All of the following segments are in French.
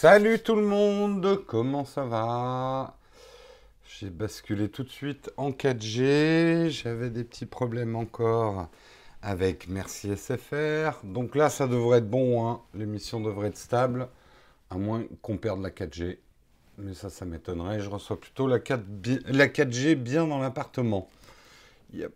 Salut tout le monde, comment ça va? J'ai basculé tout de suite en 4G, j'avais des petits problèmes encore avec Merci SFR. Donc là, ça devrait être bon, hein. l'émission devrait être stable, à moins qu'on perde la 4G. Mais ça, ça m'étonnerait. Je reçois plutôt la, 4 la 4G bien dans l'appartement. Yep.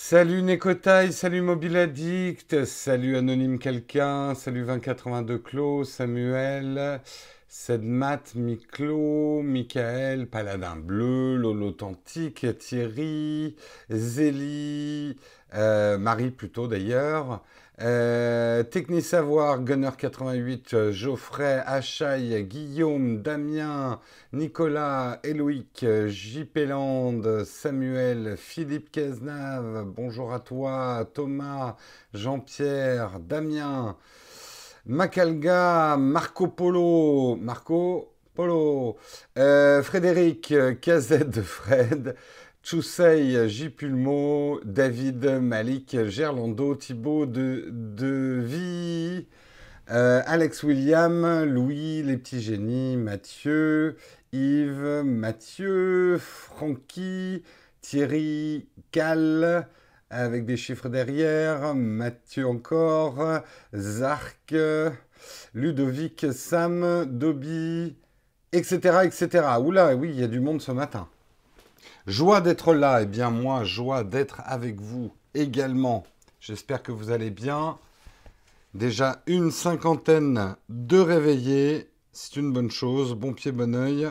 Salut Nekotai, salut Mobile Addict, salut Anonyme Quelqu'un, salut 2082 Clos, Samuel, Sedmat, Miklo, Michael, Paladin Bleu, Lolo Authentique, Thierry, Zélie, euh, Marie plutôt d'ailleurs, euh, Savoir, Gunner 88, euh, Geoffrey, Achaï, Guillaume, Damien, Nicolas, Eloïc, JP Land, Samuel, Philippe Cazenave, bonjour à toi, Thomas, Jean-Pierre, Damien, Macalga, Marco Polo, Marco Polo, euh, Frédéric, KZ Fred, Chusei, J. Pulmo, David, Malik, Gerlando, Thibaut de, euh, Alex William, Louis, les petits génies, Mathieu, Yves, Mathieu, Francky, Thierry, Cal, avec des chiffres derrière, Mathieu encore, Zark, Ludovic, Sam, Dobby, etc., etc. Oula, oui, il y a du monde ce matin. Joie d'être là, et eh bien moi, joie d'être avec vous également. J'espère que vous allez bien. Déjà une cinquantaine de réveillés, c'est une bonne chose. Bon pied, bon oeil.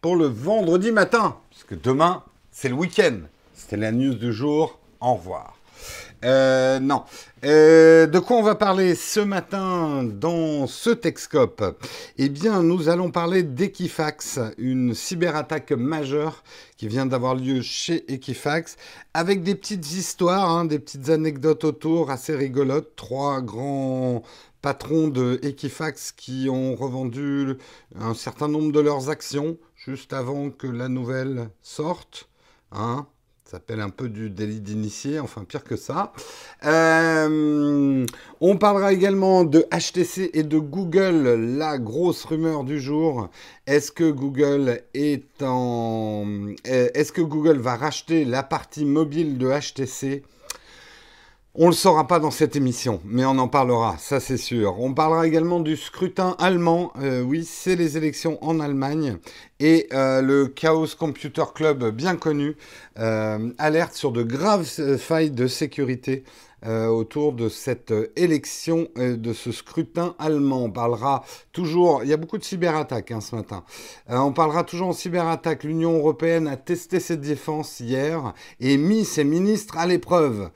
Pour le vendredi matin, puisque demain, c'est le week-end. C'était la news du jour. Au revoir. Euh, non. Euh, de quoi on va parler ce matin dans ce Texcope? Eh bien, nous allons parler d'Equifax, une cyberattaque majeure qui vient d'avoir lieu chez Equifax, avec des petites histoires, hein, des petites anecdotes autour assez rigolotes. Trois grands patrons de Equifax qui ont revendu un certain nombre de leurs actions juste avant que la nouvelle sorte. Hein ça s'appelle un peu du délit d'initié, enfin pire que ça. Euh, on parlera également de HTC et de Google, la grosse rumeur du jour. Est-ce que Google est en, est-ce que Google va racheter la partie mobile de HTC on ne le saura pas dans cette émission, mais on en parlera, ça c'est sûr. On parlera également du scrutin allemand. Euh, oui, c'est les élections en Allemagne. Et euh, le Chaos Computer Club, bien connu, euh, alerte sur de graves failles de sécurité autour de cette élection, de ce scrutin allemand. On parlera toujours, il y a beaucoup de cyberattaques hein, ce matin. on parlera toujours en cyberattaque. L'Union européenne a testé ses défenses hier et mis ses ministres à l'épreuve.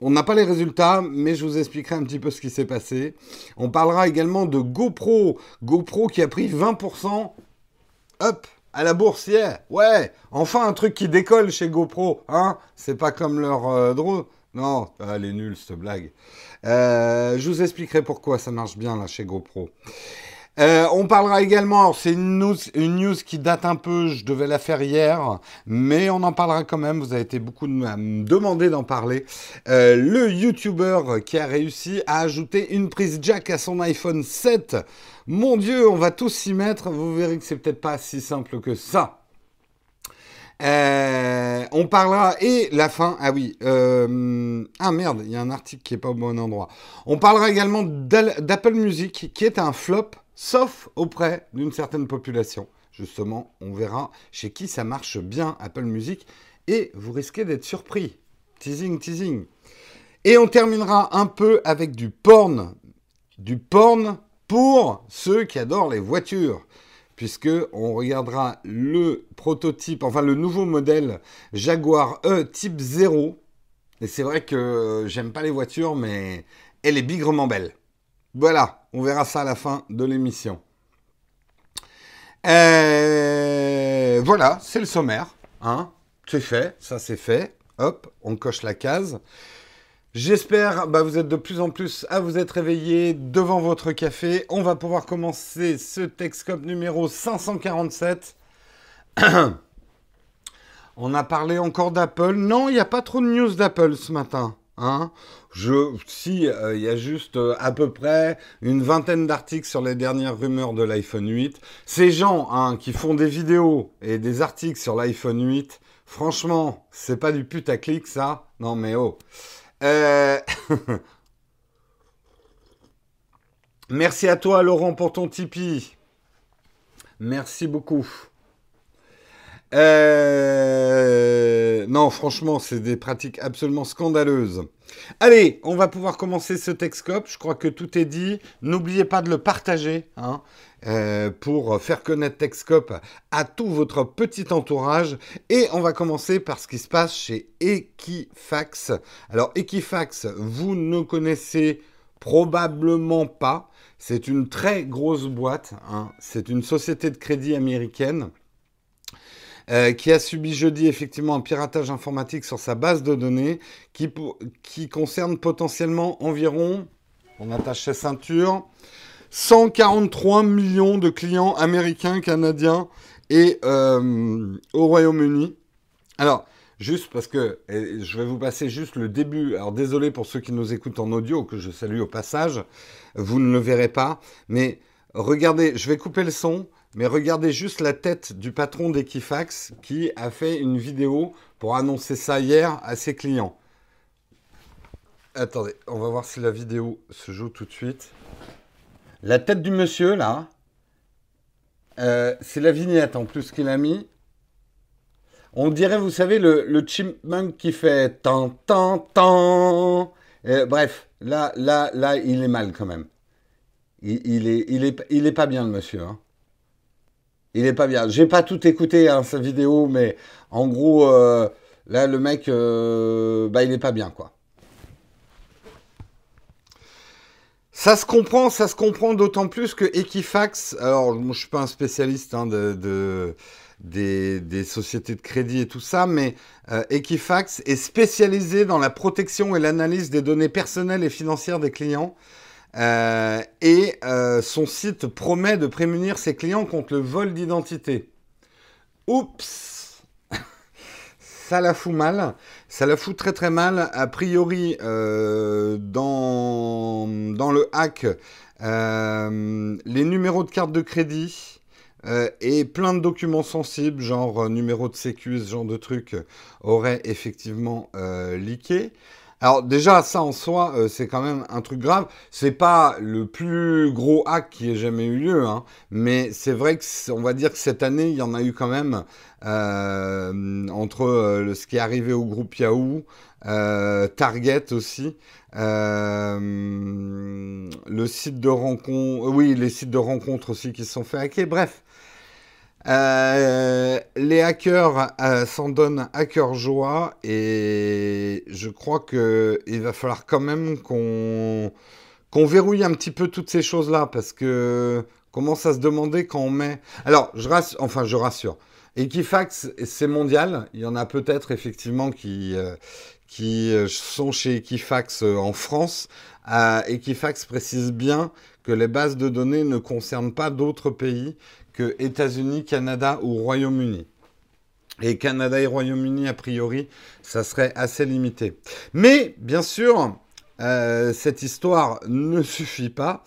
On n'a pas les résultats, mais je vous expliquerai un petit peu ce qui s'est passé. On parlera également de GoPro. GoPro qui a pris 20%. Hop, à la boursière. Ouais, enfin un truc qui décolle chez GoPro. Hein C'est pas comme leur euh, drone. Non, elle est nulle cette blague. Euh, je vous expliquerai pourquoi ça marche bien là chez GoPro. Euh, on parlera également, c'est une news, qui date un peu, je devais la faire hier, mais on en parlera quand même, vous avez été beaucoup à me demander d'en parler. Euh, le YouTuber qui a réussi à ajouter une prise jack à son iPhone 7. Mon Dieu, on va tous s'y mettre, vous verrez que c'est peut-être pas si simple que ça. Euh, on parlera et la fin. Ah oui. ah merde, il y a un article qui est pas au bon endroit. On parlera également d'Apple Music qui est un flop sauf auprès d'une certaine population. Justement, on verra chez qui ça marche bien Apple Music et vous risquez d'être surpris. Teasing, teasing. Et on terminera un peu avec du porn. Du porn pour ceux qui adorent les voitures. Puisque on regardera le prototype, enfin le nouveau modèle Jaguar E type 0. Et c'est vrai que j'aime pas les voitures, mais elle est bigrement belle. Voilà, on verra ça à la fin de l'émission. Euh, voilà, c'est le sommaire. Hein c'est fait, ça c'est fait. Hop, on coche la case. J'espère bah, vous êtes de plus en plus à vous être réveillés devant votre café. On va pouvoir commencer ce Texcop numéro 547. On a parlé encore d'Apple. Non, il n'y a pas trop de news d'Apple ce matin. Hein je, si il y a juste à peu près une vingtaine d'articles sur les dernières rumeurs de l'iPhone 8, ces gens hein, qui font des vidéos et des articles sur l'iPhone 8, franchement, c'est pas du putaclic ça. Non mais oh. Merci à toi Laurent pour ton Tipeee. Merci beaucoup. Euh, non, franchement, c'est des pratiques absolument scandaleuses. Allez, on va pouvoir commencer ce Texcope. Je crois que tout est dit. N'oubliez pas de le partager hein, euh, pour faire connaître Texcope à tout votre petit entourage. Et on va commencer par ce qui se passe chez Equifax. Alors, Equifax, vous ne connaissez probablement pas. C'est une très grosse boîte. Hein. C'est une société de crédit américaine euh, qui a subi jeudi effectivement un piratage informatique sur sa base de données qui, concerne potentiellement environ, on attache sa ceinture, 143 millions de clients américains, canadiens et euh, au Royaume-Uni. Alors, juste parce que je vais vous passer juste le début. Alors désolé pour ceux qui nous écoutent en audio, que je salue au passage. Vous ne le verrez pas, mais regardez, je vais couper le son. Mais regardez juste la tête du patron d'Equifax qui a fait une vidéo pour annoncer ça hier à ses clients. Attendez, on va voir si la vidéo se joue tout de suite. La tête du monsieur, là, euh, c'est la vignette en plus qu'il a mis. On dirait, vous savez, le, chipmunk qui fait tant, tant, tant. bref, là, là, là, il est mal quand même. Il, il, pas bien, le monsieur. Hein. Il est pas bien. J'ai pas tout écouté hein, sa vidéo, mais en gros, euh, là, le mec, euh, bah, il est pas bien, quoi. Ça se comprend, ça se comprend d'autant plus que Equifax, alors je suis pas un spécialiste hein, de, des, sociétés de crédit et tout ça, mais euh, Equifax est spécialisé dans la protection et l'analyse des données personnelles et financières des clients. Euh, et euh, son site promet de prémunir ses clients contre le vol d'identité. Oups Ça la fout mal. Ça la fout très très mal. A priori, euh, dans, dans le hack, les numéros de carte de crédit et plein de documents sensibles, genre numéro de sécu, ce genre de trucs, auraient effectivement leaké. Alors déjà, ça en soi, euh, c'est quand même un truc grave. C'est pas le plus gros hack qui ait jamais eu lieu, hein, mais c'est vrai que on va dire que cette année, il y en a eu quand même euh, entre euh, ce qui est arrivé au groupe Yahoo, Target aussi, le site de rencontre, oui, les sites de rencontres aussi qui se sont fait hacker. Bref, euh, les hackers euh, s'en donnent à cœur joie et je crois que il va falloir quand même qu'on verrouille un petit peu toutes ces choses-là parce que commence à se demander quand on met. Alors, je rassure, enfin, je rassure. Equifax, c'est mondial. Il y en a peut-être effectivement qui euh, qui sont chez Equifax en France. Equifax précise bien que les bases de données ne concernent pas d'autres pays que États-Unis, Canada ou Royaume-Uni. Et Canada et Royaume-Uni, a priori, ça serait assez limité. Mais, bien sûr, euh, cette histoire ne suffit pas,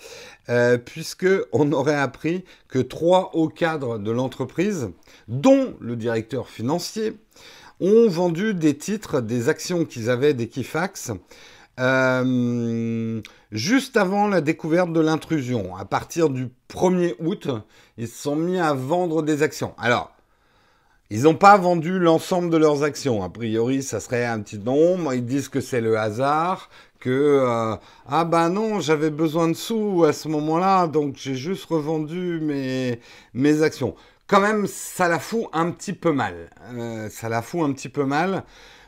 euh, puisque on aurait appris que trois hauts cadres de l'entreprise, dont le directeur financier, ont vendu des titres, des actions qu'ils avaient d'Equifax, euh, juste avant la découverte de l'intrusion. À partir du 1er août, ils se sont mis à vendre des actions. Alors, ils n'ont pas vendu l'ensemble de leurs actions. A priori, ça serait un petit nombre. Ils disent que c'est le hasard, que euh, ah ben non, j'avais besoin de sous à ce moment-là, donc j'ai juste revendu mes, mes actions. Quand même, ça la fout un petit peu mal. Euh, ça la fout un petit peu mal.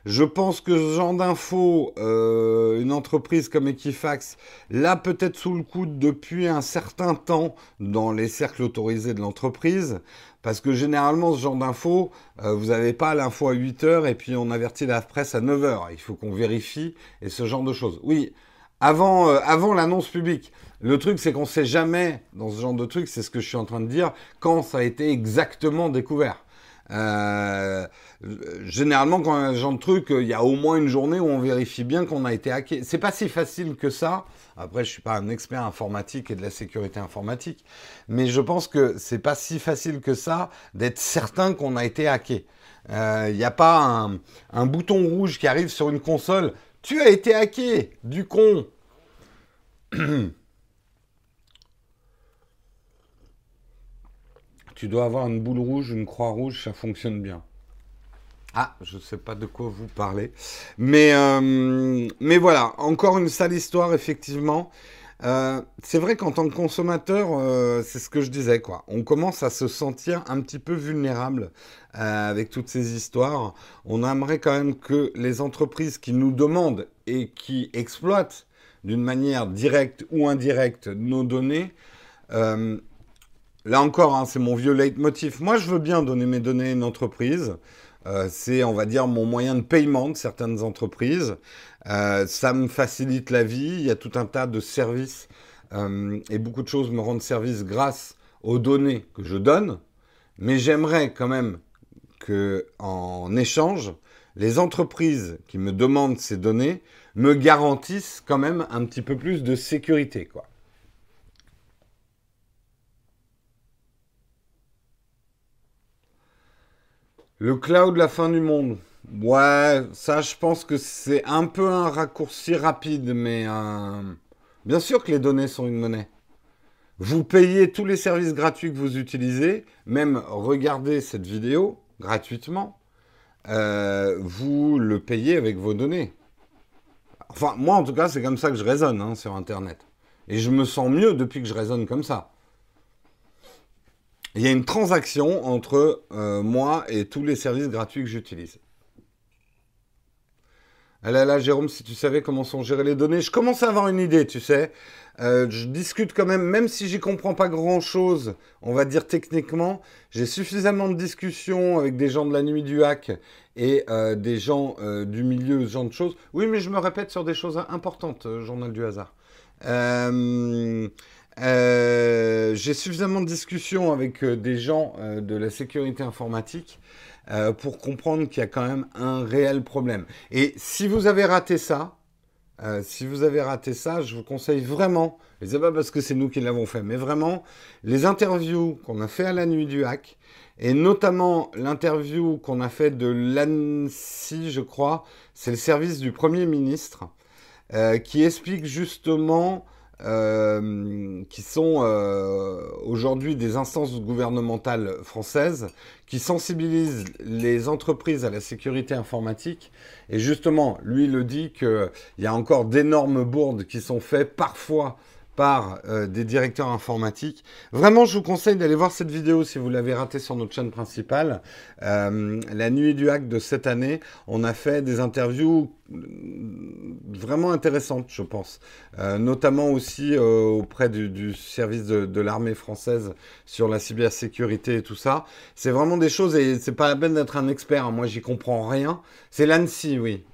Je pense que ce genre d'infos, euh, une entreprise comme Equifax l'a peut-être sous le coude depuis un certain temps dans les cercles autorisés de l'entreprise. Parce que généralement, ce genre d'infos, euh, vous n'avez pas l'info à 8 heures et puis on avertit la presse à 9 heures. Il faut qu'on vérifie et ce genre de choses. Oui, avant, euh, avant l'annonce publique. Le truc, c'est qu'on ne sait jamais, dans ce genre de truc, c'est ce que je suis en train de dire, quand ça a été exactement découvert. Euh, généralement, quand ce genre de truc, il y a au moins une journée où on vérifie bien qu'on a été hacké. C'est pas si facile que ça. Après, je suis pas un expert informatique et de la sécurité informatique, mais je pense que c'est pas si facile que ça d'être certain qu'on a été hacké. Il euh, n'y a pas un, un, bouton rouge qui arrive sur une console. Tu as été hacké, du con. tu dois avoir une boule rouge, une croix rouge, ça fonctionne bien. Ah, je ne sais pas de quoi vous parlez. Mais, euh, mais voilà, encore une sale histoire, effectivement. Euh, c'est vrai qu'en tant que consommateur, euh, c'est ce que je disais, quoi. On commence à se sentir un petit peu vulnérable avec toutes ces histoires. On aimerait quand même que les entreprises qui nous demandent et qui exploitent d'une manière directe ou indirecte nos données Là encore, hein, c'est mon vieux leitmotiv. Moi, je veux bien donner mes données à une entreprise. Euh, c'est, on va dire, mon moyen de paiement de certaines entreprises. Euh, ça me facilite la vie. Il y a tout un tas de services euh, et beaucoup de choses me rendent service grâce aux données que je donne. Mais j'aimerais quand même que, en échange, les entreprises qui me demandent ces données me garantissent quand même un petit peu plus de sécurité, quoi. Le cloud, la fin du monde. Ouais, ça, je pense que c'est un peu un raccourci rapide, mais bien sûr que les données sont une monnaie. Vous payez tous les services gratuits que vous utilisez, même regardez cette vidéo gratuitement, euh, vous le payez avec vos données. Enfin, moi en tout cas, c'est comme ça que je raisonne hein, sur Internet. Et je me sens mieux depuis que je raisonne comme ça il y a une transaction entre euh, moi et tous les services gratuits que j'utilise. Ah là là, Jérôme, si tu savais comment sont gérées les données, je commence à avoir une idée, tu sais. Euh, je discute quand même, même si j'y comprends pas grand-chose, on va dire techniquement, j'ai suffisamment de discussions avec des gens de la nuit du hack et euh, des gens du milieu, ce genre de choses. Oui, mais je me répète sur des choses importantes, journal du hasard. Euh, j'ai suffisamment de discussions avec euh, des gens euh, de la sécurité informatique pour comprendre qu'il y a quand même un réel problème. Et si vous avez raté ça, si vous avez raté ça, je vous conseille vraiment, et c'est pas parce que c'est nous qui l'avons fait, mais vraiment, les interviews qu'on a fait à la nuit du hack, et notamment l'interview qu'on a fait de l'ANSI, je crois, c'est le service du Premier ministre, qui explique justement euh, qui sont euh, aujourd'hui des instances gouvernementales françaises qui sensibilisent les entreprises à la sécurité informatique. Et justement, lui le dit qu'il y a encore d'énormes bourdes qui sont faites parfois par euh, des directeurs informatiques. Vraiment, je vous conseille d'aller voir cette vidéo si vous l'avez ratée sur notre chaîne principale. Euh, la nuit du hack de cette année, on a fait des interviews euh, vraiment intéressantes, je pense. notamment aussi auprès du, service de, l'armée française sur la cybersécurité et tout ça. C'est vraiment des choses, et c'est pas la peine d'être un expert, hein. moi j'y comprends rien. C'est l'ANSI, oui.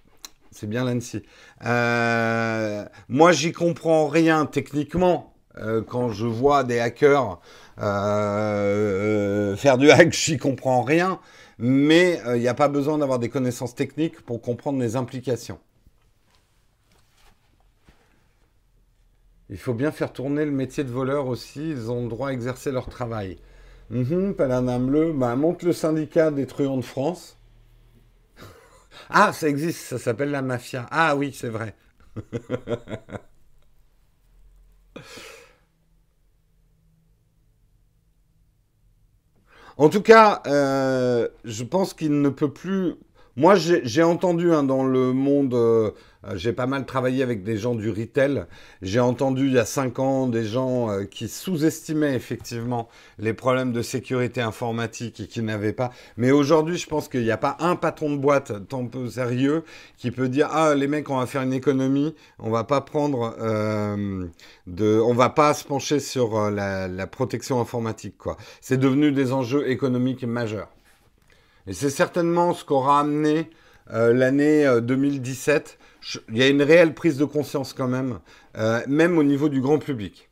C'est bien l'ANSI. Euh, moi, j'y comprends rien techniquement. Euh, quand je vois des hackers euh, faire du hack, j'y comprends rien. Mais il n'y a pas besoin d'avoir des connaissances techniques pour comprendre les implications. Il faut bien faire tourner le métier de voleur aussi. Ils ont le droit à exercer leur travail. Mmh, bleu. Bah, monte le syndicat des truands de France. Ah, ça existe, ça s'appelle la mafia. Ah oui, c'est vrai. en tout cas, euh, je pense qu'il ne peut plus moi, j'ai entendu hein, dans le monde, euh, j'ai pas mal travaillé avec des gens du retail. J'ai entendu il y a cinq ans des gens euh, qui sous-estimaient effectivement les problèmes de sécurité informatique et qui n'avaient pas. Mais aujourd'hui, je pense qu'il n'y a pas un patron de boîte tant peu sérieux qui peut dire ah les mecs, on va faire une économie, on va pas prendre euh, de, on va pas se pencher sur la, la protection informatique quoi. C'est devenu des enjeux économiques majeurs. Et c'est certainement ce qu'aura amené euh, l'année 2017. Euh, il y a une réelle prise de conscience quand même, euh, même au niveau du grand public.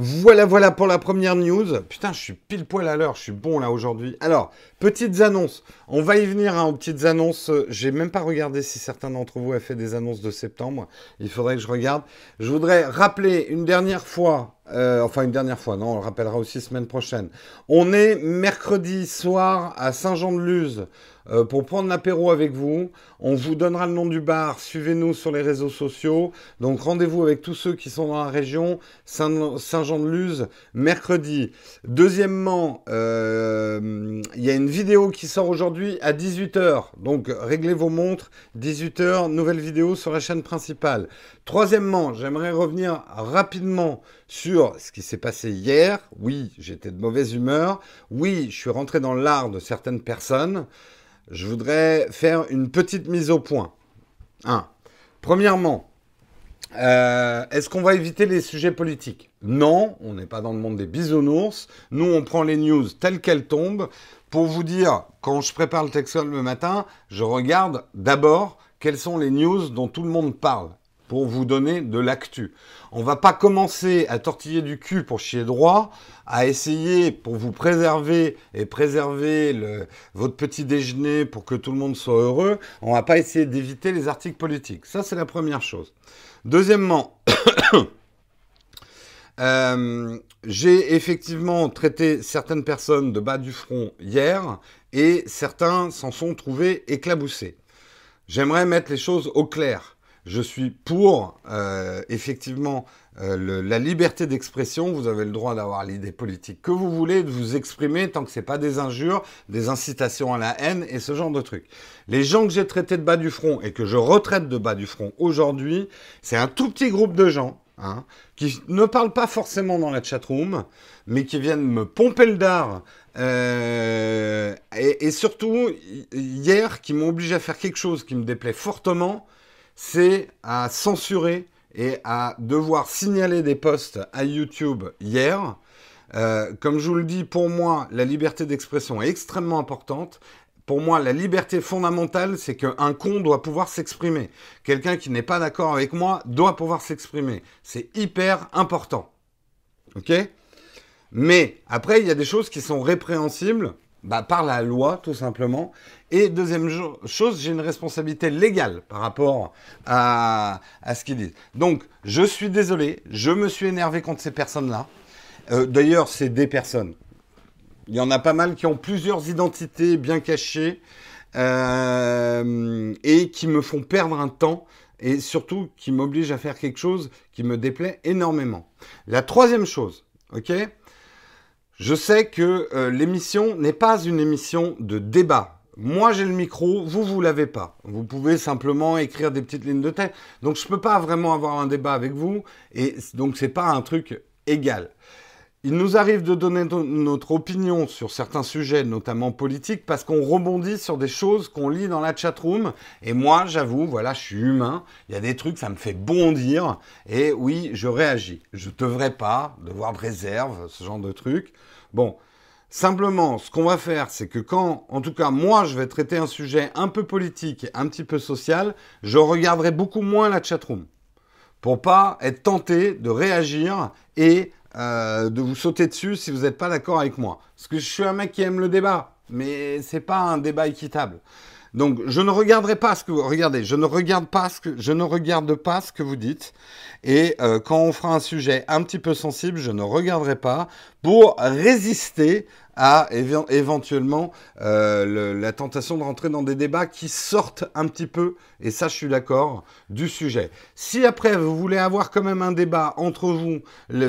Voilà, voilà pour la première news. Putain, je suis pile poil à l'heure, je suis bon là aujourd'hui. Alors, petites annonces. On va y venir hein, aux petites annonces. J'ai même pas regardé si certains d'entre vous ont fait des annonces de septembre. Il faudrait que je regarde. Je voudrais rappeler une dernière fois euh, enfin, une dernière fois, non, on le rappellera aussi semaine prochaine. On est mercredi soir à Saint-Jean-de-Luz euh, pour prendre l'apéro avec vous. On vous donnera le nom du bar. Suivez-nous sur les réseaux sociaux. Donc, rendez-vous avec tous ceux qui sont dans la région. Saint-Jean-de-Luz, mercredi. Deuxièmement, euh, il y a une vidéo qui sort aujourd'hui à 18h. Donc, réglez vos montres. 18h, nouvelle vidéo sur la chaîne principale. Troisièmement, j'aimerais revenir rapidement sur ce qui s'est passé hier. Oui, j'étais de mauvaise humeur. Oui, je suis rentré dans l'art de certaines personnes. Je voudrais faire une petite mise au point. Premièrement, euh, est-ce qu'on va éviter les sujets politiques? Non, on n'est pas dans le monde des bisounours. Nous, on prend les news telles qu'elles tombent. Pour vous dire, quand je prépare le Texol le matin, je regarde d'abord quelles sont les news dont tout le monde parle pour vous donner de l'actu. On va pas commencer à tortiller du cul pour chier droit, à essayer pour vous préserver et préserver votre petit déjeuner pour que tout le monde soit heureux. On va pas essayer d'éviter les articles politiques. Ça, c'est la première chose. Deuxièmement, euh, j'ai effectivement traité certaines personnes de bas du front hier et certains s'en sont trouvés éclaboussés. J'aimerais mettre les choses au clair je suis pour euh, effectivement euh, la liberté d'expression. Vous avez le droit d'avoir l'idée politique que vous voulez, de vous exprimer tant que ce n'est pas des injures, des incitations à la haine et ce genre de trucs. Les gens que j'ai traités de bas du front et que je retraite de bas du front aujourd'hui, c'est un tout petit groupe de gens hein, qui ne parlent pas forcément dans la chatroom, mais qui viennent me pomper le dard euh, et, et, surtout hier qui m'ont obligé à faire quelque chose qui me déplaît fortement c'est à censurer et à devoir signaler des posts à YouTube hier. Euh, comme je vous le dis, pour moi, la liberté d'expression est extrêmement importante. Pour moi, la liberté fondamentale, c'est qu'un con doit pouvoir s'exprimer. Quelqu'un qui n'est pas d'accord avec moi doit pouvoir s'exprimer. C'est hyper important. OK? Mais après, il y a des choses qui sont répréhensibles bah, par la loi, tout simplement. Et deuxième chose, j'ai une responsabilité légale par rapport à, ce qu'ils disent. Donc, je suis désolé, je me suis énervé contre ces personnes-là. Euh, d'ailleurs, c'est des personnes. Il y en a pas mal qui ont plusieurs identités bien cachées euh, et qui me font perdre un temps et surtout qui m'obligent à faire quelque chose qui me déplaît énormément. La troisième chose, ok? Je sais que euh, l'émission n'est pas une émission de débat. Moi, j'ai le micro, vous, vous l'avez pas. Vous pouvez simplement écrire des petites lignes de tête. Donc, je peux pas vraiment avoir un débat avec vous. Et donc, c'est pas un truc égal. Il nous arrive de donner notre opinion sur certains sujets, notamment politiques, parce qu'on rebondit sur des choses qu'on lit dans la chatroom. Et moi, j'avoue, voilà, je suis humain. Il y a des trucs, ça me fait bondir. Et oui, je réagis. Je devrais pas devoir de réserve, ce genre de trucs. Bon, simplement, ce qu'on va faire, c'est que quand, en tout cas, moi, je vais traiter un sujet un peu politique, un petit peu social, je regarderai beaucoup moins la chatroom pour pas être tenté de réagir et euh, de vous sauter dessus si vous n'êtes pas d'accord avec moi. Parce que je suis un mec qui aime le débat, mais c'est pas un débat équitable. Donc, je ne regarderai pas ce que vous regardez. Je ne regarde pas ce que je ne regarde pas ce que vous dites. Et euh, quand on fera un sujet un petit peu sensible, je ne regarderai pas pour résister à éventuellement euh, la tentation de rentrer dans des débats qui sortent un petit peu, et ça je suis d'accord, du sujet. Si après vous voulez avoir quand même un débat entre vous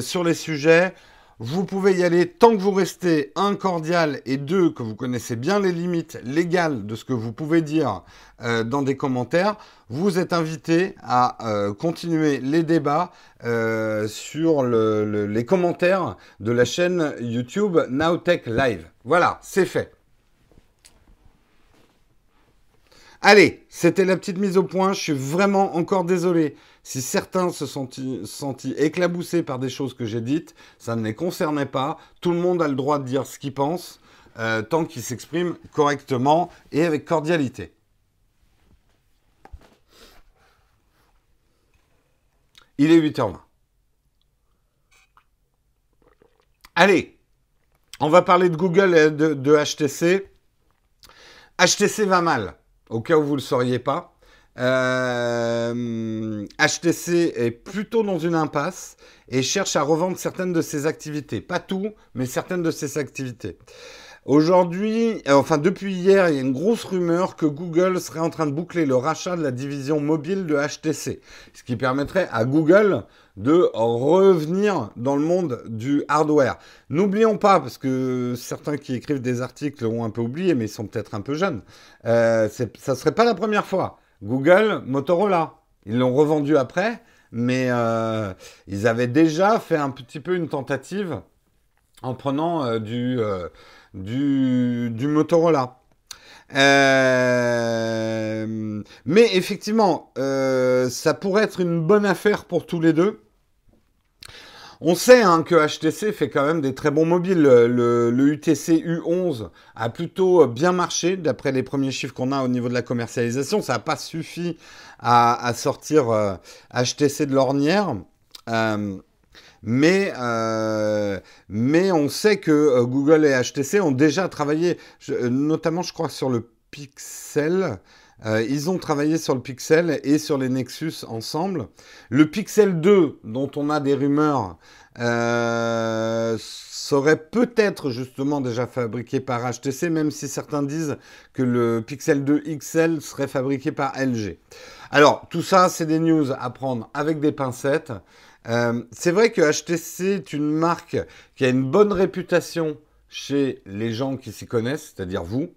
sur les sujets, vous pouvez y aller tant que vous restez un cordial et deux que vous connaissez bien les limites légales de ce que vous pouvez dire euh, dans des commentaires. Vous êtes invité à euh, continuer les débats euh, sur les commentaires de la chaîne YouTube Nowtech Live. Voilà, c'est fait. Allez, c'était la petite mise au point. Je suis vraiment encore désolé si certains se sont sentis éclaboussés par des choses que j'ai dites. Ça ne les concernait pas. Tout le monde a le droit de dire ce qu'il pense, euh, tant qu'il s'exprime correctement et avec cordialité. Il est 8h20. Allez, on va parler de Google et de, de HTC. HTC va mal, au cas où vous ne le sauriez pas. Euh, HTC est plutôt dans une impasse et cherche à revendre certaines de ses activités. Pas tout, mais certaines de ses activités. Aujourd'hui, euh, enfin depuis hier, il y a une grosse rumeur que Google serait en train de boucler le rachat de la division mobile de HTC, ce qui permettrait à Google de revenir dans le monde du hardware. N'oublions pas, parce que certains qui écrivent des articles ont un peu oublié, mais ils sont peut-être un peu jeunes, euh, ça ne serait pas la première fois. Google, Motorola, ils l'ont revendu après, mais euh, ils avaient déjà fait un petit peu une tentative en prenant euh, du, euh, du, Motorola. Mais effectivement, ça pourrait être une bonne affaire pour tous les deux. On sait hein, que HTC fait quand même des très bons mobiles. Le, UTC U11 a plutôt bien marché d'après les premiers chiffres qu'on a au niveau de la commercialisation. Ça n'a pas suffi à, sortir HTC de l'ornière. Mais, euh, mais on sait que euh, Google et HTC ont déjà travaillé, notamment je crois sur le Pixel. Euh, ils ont travaillé sur le Pixel et sur les Nexus ensemble. Le Pixel 2, dont on a des rumeurs, serait peut-être justement déjà fabriqué par HTC, même si certains disent que le Pixel 2 XL serait fabriqué par LG. Alors, tout ça, c'est des news à prendre avec des pincettes. Euh, c'est vrai que HTC est une marque qui a une bonne réputation chez les gens qui s'y connaissent, c'est-à-dire vous,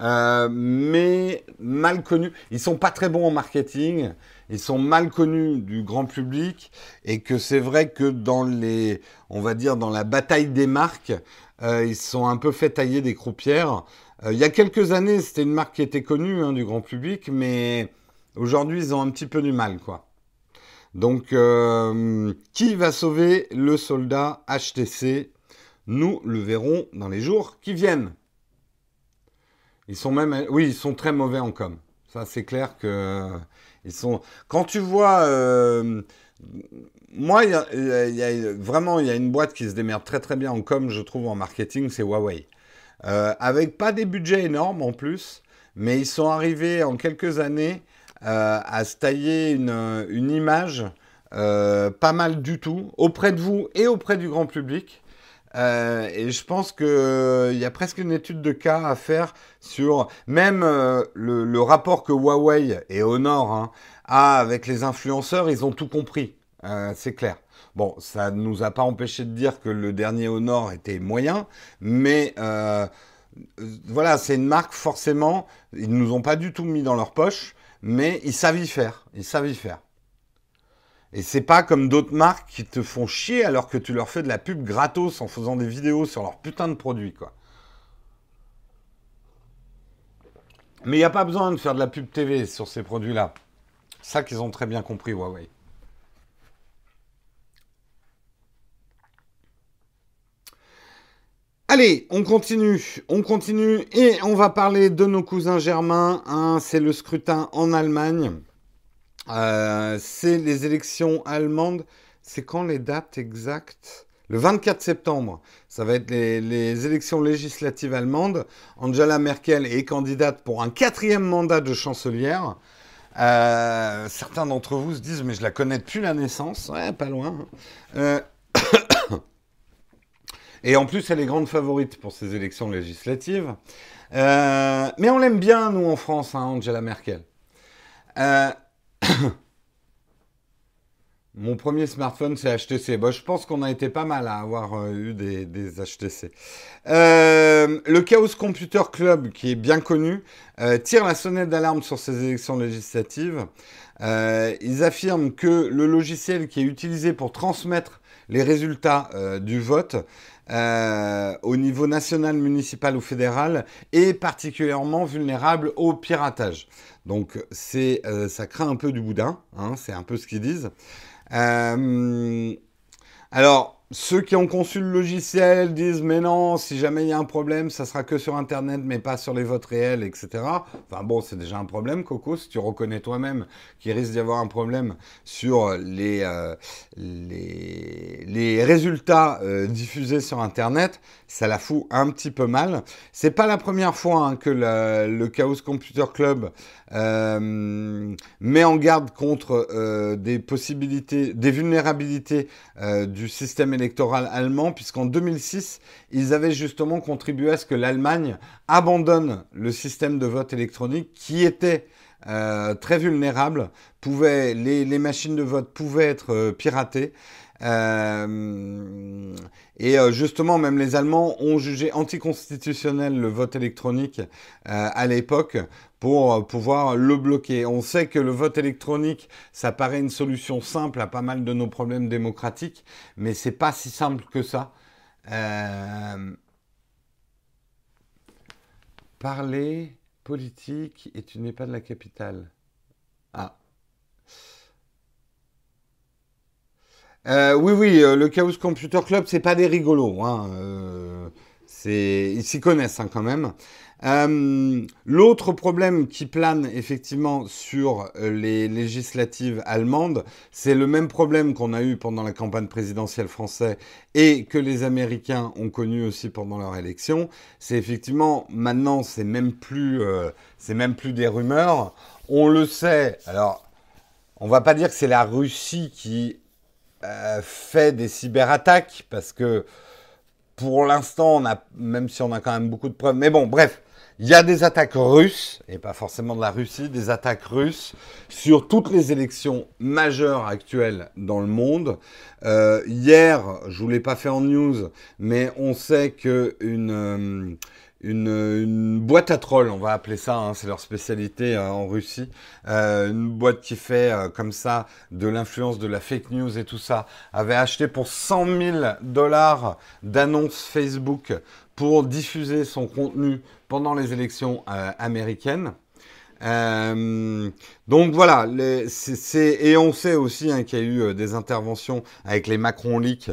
euh, mais mal connus. Ils sont pas très bons en marketing, ils sont mal connus du grand public, et que c'est vrai que dans les, on va dire, dans la bataille des marques, euh, ils sont un peu fait tailler des croupières. il y a quelques années, c'était une marque qui était connue hein, du grand public, mais aujourd'hui, ils ont un petit peu du mal, quoi. Donc, euh, qui va sauver le soldat HTC Nous le verrons dans les jours qui viennent. Ils sont même, oui, ils sont très mauvais en com. Ça, c'est clair que ils sont. Quand tu vois, moi, vraiment, il y a une boîte qui se démerde très très bien en com, je trouve, en marketing, c'est Huawei. Euh, avec pas des budgets énormes en plus, mais ils sont arrivés en quelques années euh, à se tailler une, image euh, pas mal du tout auprès de vous et auprès du grand public. Euh, et je pense qu'il y a presque une étude de cas à faire sur même le, rapport que Huawei et Honor hein, a avec les influenceurs, ils ont tout compris, c'est clair. Bon, ça ne nous a pas empêché de dire que le dernier Honor était moyen, mais voilà, c'est une marque forcément, ils ne nous ont pas du tout mis dans leur poche mais ils savent y faire. Ils savent y faire. Et c'est pas comme d'autres marques qui te font chier alors que tu leur fais de la pub gratos en faisant des vidéos sur leur putain de produits. Mais il n'y a pas besoin de faire de la pub TV sur ces produits-là. Ça qu'ils ont très bien compris, Huawei. Allez, on continue, on continue et on va parler de nos cousins germains. C'est le scrutin en Allemagne. Euh, c'est les élections allemandes. C'est quand les dates exactes? Le 24 septembre. Ça va être les, élections législatives allemandes. Angela Merkel est candidate pour un quatrième mandat de chancelière. Euh, certains d'entre vous se disent, mais je la connais depuis la naissance. Ouais, pas loin. Hein. Euh, et en plus, elle est grande favorite pour ces élections législatives. Mais on l'aime bien, nous, en France, hein, Angela Merkel. mon premier smartphone, c'est HTC. Bon, je pense qu'on a été pas mal à avoir euh, eu des, des HTC. le Chaos Computer Club, qui est bien connu, tire la sonnette d'alarme sur ces élections législatives. ils affirment que le logiciel qui est utilisé pour transmettre les résultats du vote euh, au niveau national, municipal ou fédéral est particulièrement vulnérable au piratage. Donc euh, ça craint un peu du boudin, hein, c'est un peu ce qu'ils disent. Euh, alors, ceux qui ont conçu le logiciel disent mais non, si jamais il y a un problème, ça sera que sur Internet, mais pas sur les votes réels, etc. Enfin bon, c'est déjà un problème, Coco, si tu reconnais toi-même qu'il risque d'y avoir un problème sur les, euh, les, résultats euh, diffusés sur Internet, ça la fout un petit peu mal. C'est pas la première fois hein, que le Chaos Computer Club euh, met en garde contre des possibilités, des vulnérabilités du système électoral allemand, puisqu'en 2006, ils avaient justement contribué à ce que l'Allemagne abandonne le système de vote électronique qui était euh, très vulnérable. Pouvait, les, machines de vote pouvaient être euh, piratées. Euh, et justement, même les Allemands ont jugé anticonstitutionnel le vote électronique à l'époque pour pouvoir le bloquer. On sait que le vote électronique, ça paraît une solution simple à pas mal de nos problèmes démocratiques, mais c'est pas si simple que ça. Euh... Parler politique et tu n'es pas de la capitale. Ah. Euh, oui, oui, euh, le Chaos Computer Club, c'est pas des rigolos. Hein, euh, ils s'y connaissent hein, quand même. L'autre problème qui plane effectivement sur les législatives allemandes, c'est le même problème qu'on a eu pendant la campagne présidentielle française et que les Américains ont connu aussi pendant leur élection. C'est effectivement maintenant, c'est même plus, c'est même plus des rumeurs. On le sait. Alors, on va pas dire que c'est la Russie qui fait des cyberattaques parce que pour l'instant, on a, même si on a quand même beaucoup de preuves, mais bon, bref, il y a des attaques russes, et pas forcément de la Russie, des attaques russes sur toutes les élections majeures actuelles dans le monde. Euh, hier, je vous l'ai pas fait en news, mais on sait que une, euh, une, boîte à trolls, on va appeler ça, hein, c'est leur spécialité euh, en Russie, une boîte qui fait comme ça de l'influence de la fake news et tout ça, avait acheté pour 100 000 dollars d'annonces Facebook pour diffuser son contenu pendant les élections euh, américaines. Euh, donc voilà, et on sait aussi hein, qu'il y a eu euh, des interventions avec les Macron Leaks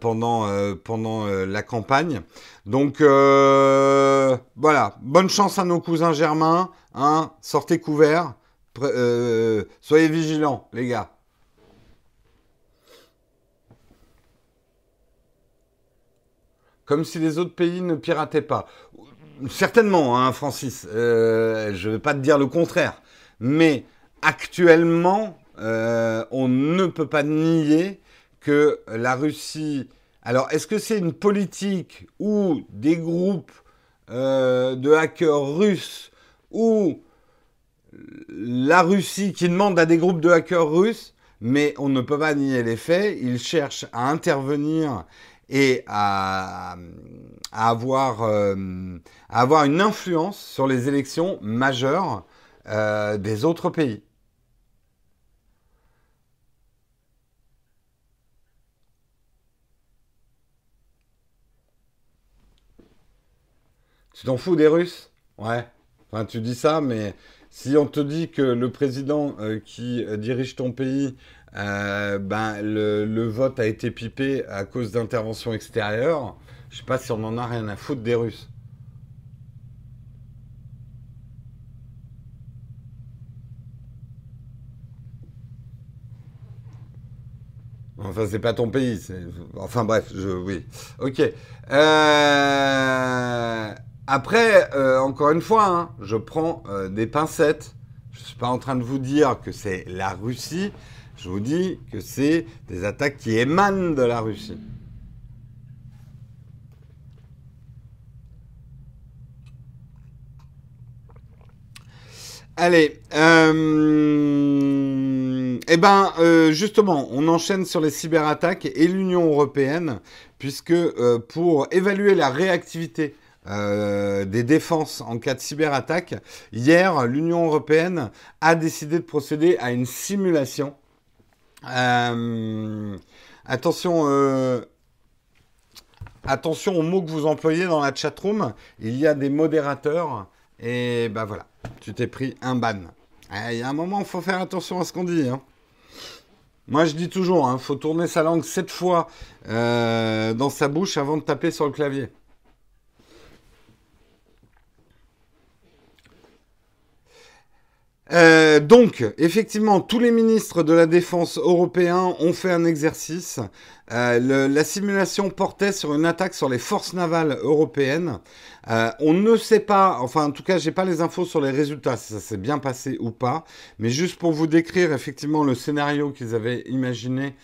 pendant, pendant la campagne. Donc voilà, bonne chance à nos cousins germains, hein, sortez couverts, soyez vigilants les gars. Comme si les autres pays ne pirataient pas. Certainement, hein, Francis. Euh, je ne vais pas te dire le contraire. Mais actuellement, euh, on ne peut pas nier que la Russie... Alors, est-ce que c'est une politique ou des groupes euh, de hackers russes ou la Russie qui demande à des groupes de hackers russes, mais on ne peut pas nier les faits. Ils cherchent à intervenir et à, avoir, euh, avoir une influence sur les élections majeures euh, des autres pays. Tu t'en fous des Russes? Ouais. Enfin, tu dis ça, mais si on te dit que le président euh, qui dirige ton pays euh, ben, le, vote a été pipé à cause d'interventions extérieures. Je sais pas si on en a rien à foutre des Russes. Enfin, c'est pas ton pays. Enfin bref, je, oui. Ok. Euh, après, euh, encore une fois, hein, je prends des pincettes. Je suis pas en train de vous dire que c'est la Russie. Je vous dis que c'est des attaques qui émanent de la Russie. Allez, euh, eh ben, euh, justement, on enchaîne sur les cyberattaques et l'Union européenne, puisque euh, pour évaluer la réactivité des défenses en cas de cyberattaque, hier, l'Union européenne a décidé de procéder à une simulation euh, attention, euh, attention aux mots que vous employez dans la chatroom. Il y a des modérateurs. Et ben voilà, tu t'es pris un ban. Il y a un moment, il faut faire attention à ce qu'on dit. Hein. Moi, je dis toujours, il hein, faut tourner sa langue sept fois euh, dans sa bouche avant de taper sur le clavier. Euh, donc, effectivement, tous les ministres de la Défense européens ont fait un exercice. Euh, la simulation portait sur une attaque sur les forces navales européennes. Euh, on ne sait pas, enfin en tout cas, j'ai pas les infos sur les résultats, si ça s'est bien passé ou pas. Mais juste pour vous décrire effectivement le scénario qu'ils avaient imaginé.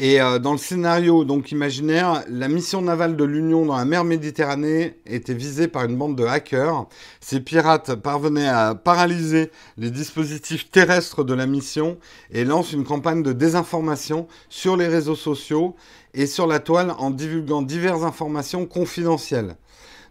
Et euh, dans le scénario donc imaginaire, la mission navale de l'Union dans la mer Méditerranée était visée par une bande de hackers. Ces pirates parvenaient à paralyser les dispositifs terrestres de la mission et lancent une campagne de désinformation sur les réseaux sociaux et sur la toile en divulguant diverses informations confidentielles.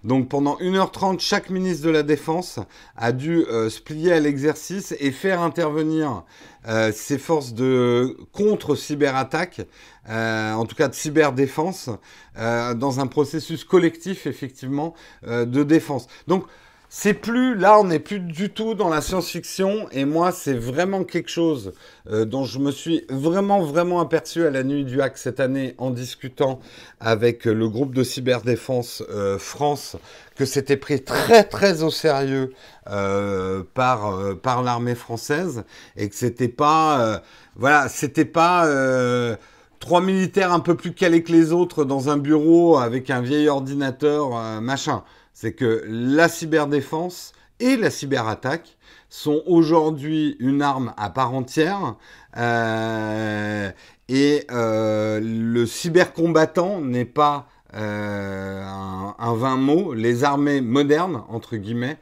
Donc pendant 1h30, chaque ministre de la Défense a dû euh, se plier à l'exercice et faire intervenir euh, ses forces de contre-cyberattaque, euh, en tout cas de cyberdéfense, dans un processus collectif effectivement de défense. Donc c'est plus là, on n'est plus du tout dans la science-fiction. Et moi, c'est vraiment quelque chose euh, dont je me suis vraiment, vraiment aperçu à la nuit du hack cette année en discutant avec le groupe de cyberdéfense euh, France, que c'était pris très, très au sérieux euh, par, par l'armée française et que c'était pas, voilà, c'était pas trois militaires un peu plus calés que les autres dans un bureau avec un vieil ordinateur, machin. C'est que la cyberdéfense et la cyberattaque sont aujourd'hui une arme à part entière. Euh, et euh, le cybercombattant n'est pas euh, un, vain mot. Les armées modernes, entre guillemets,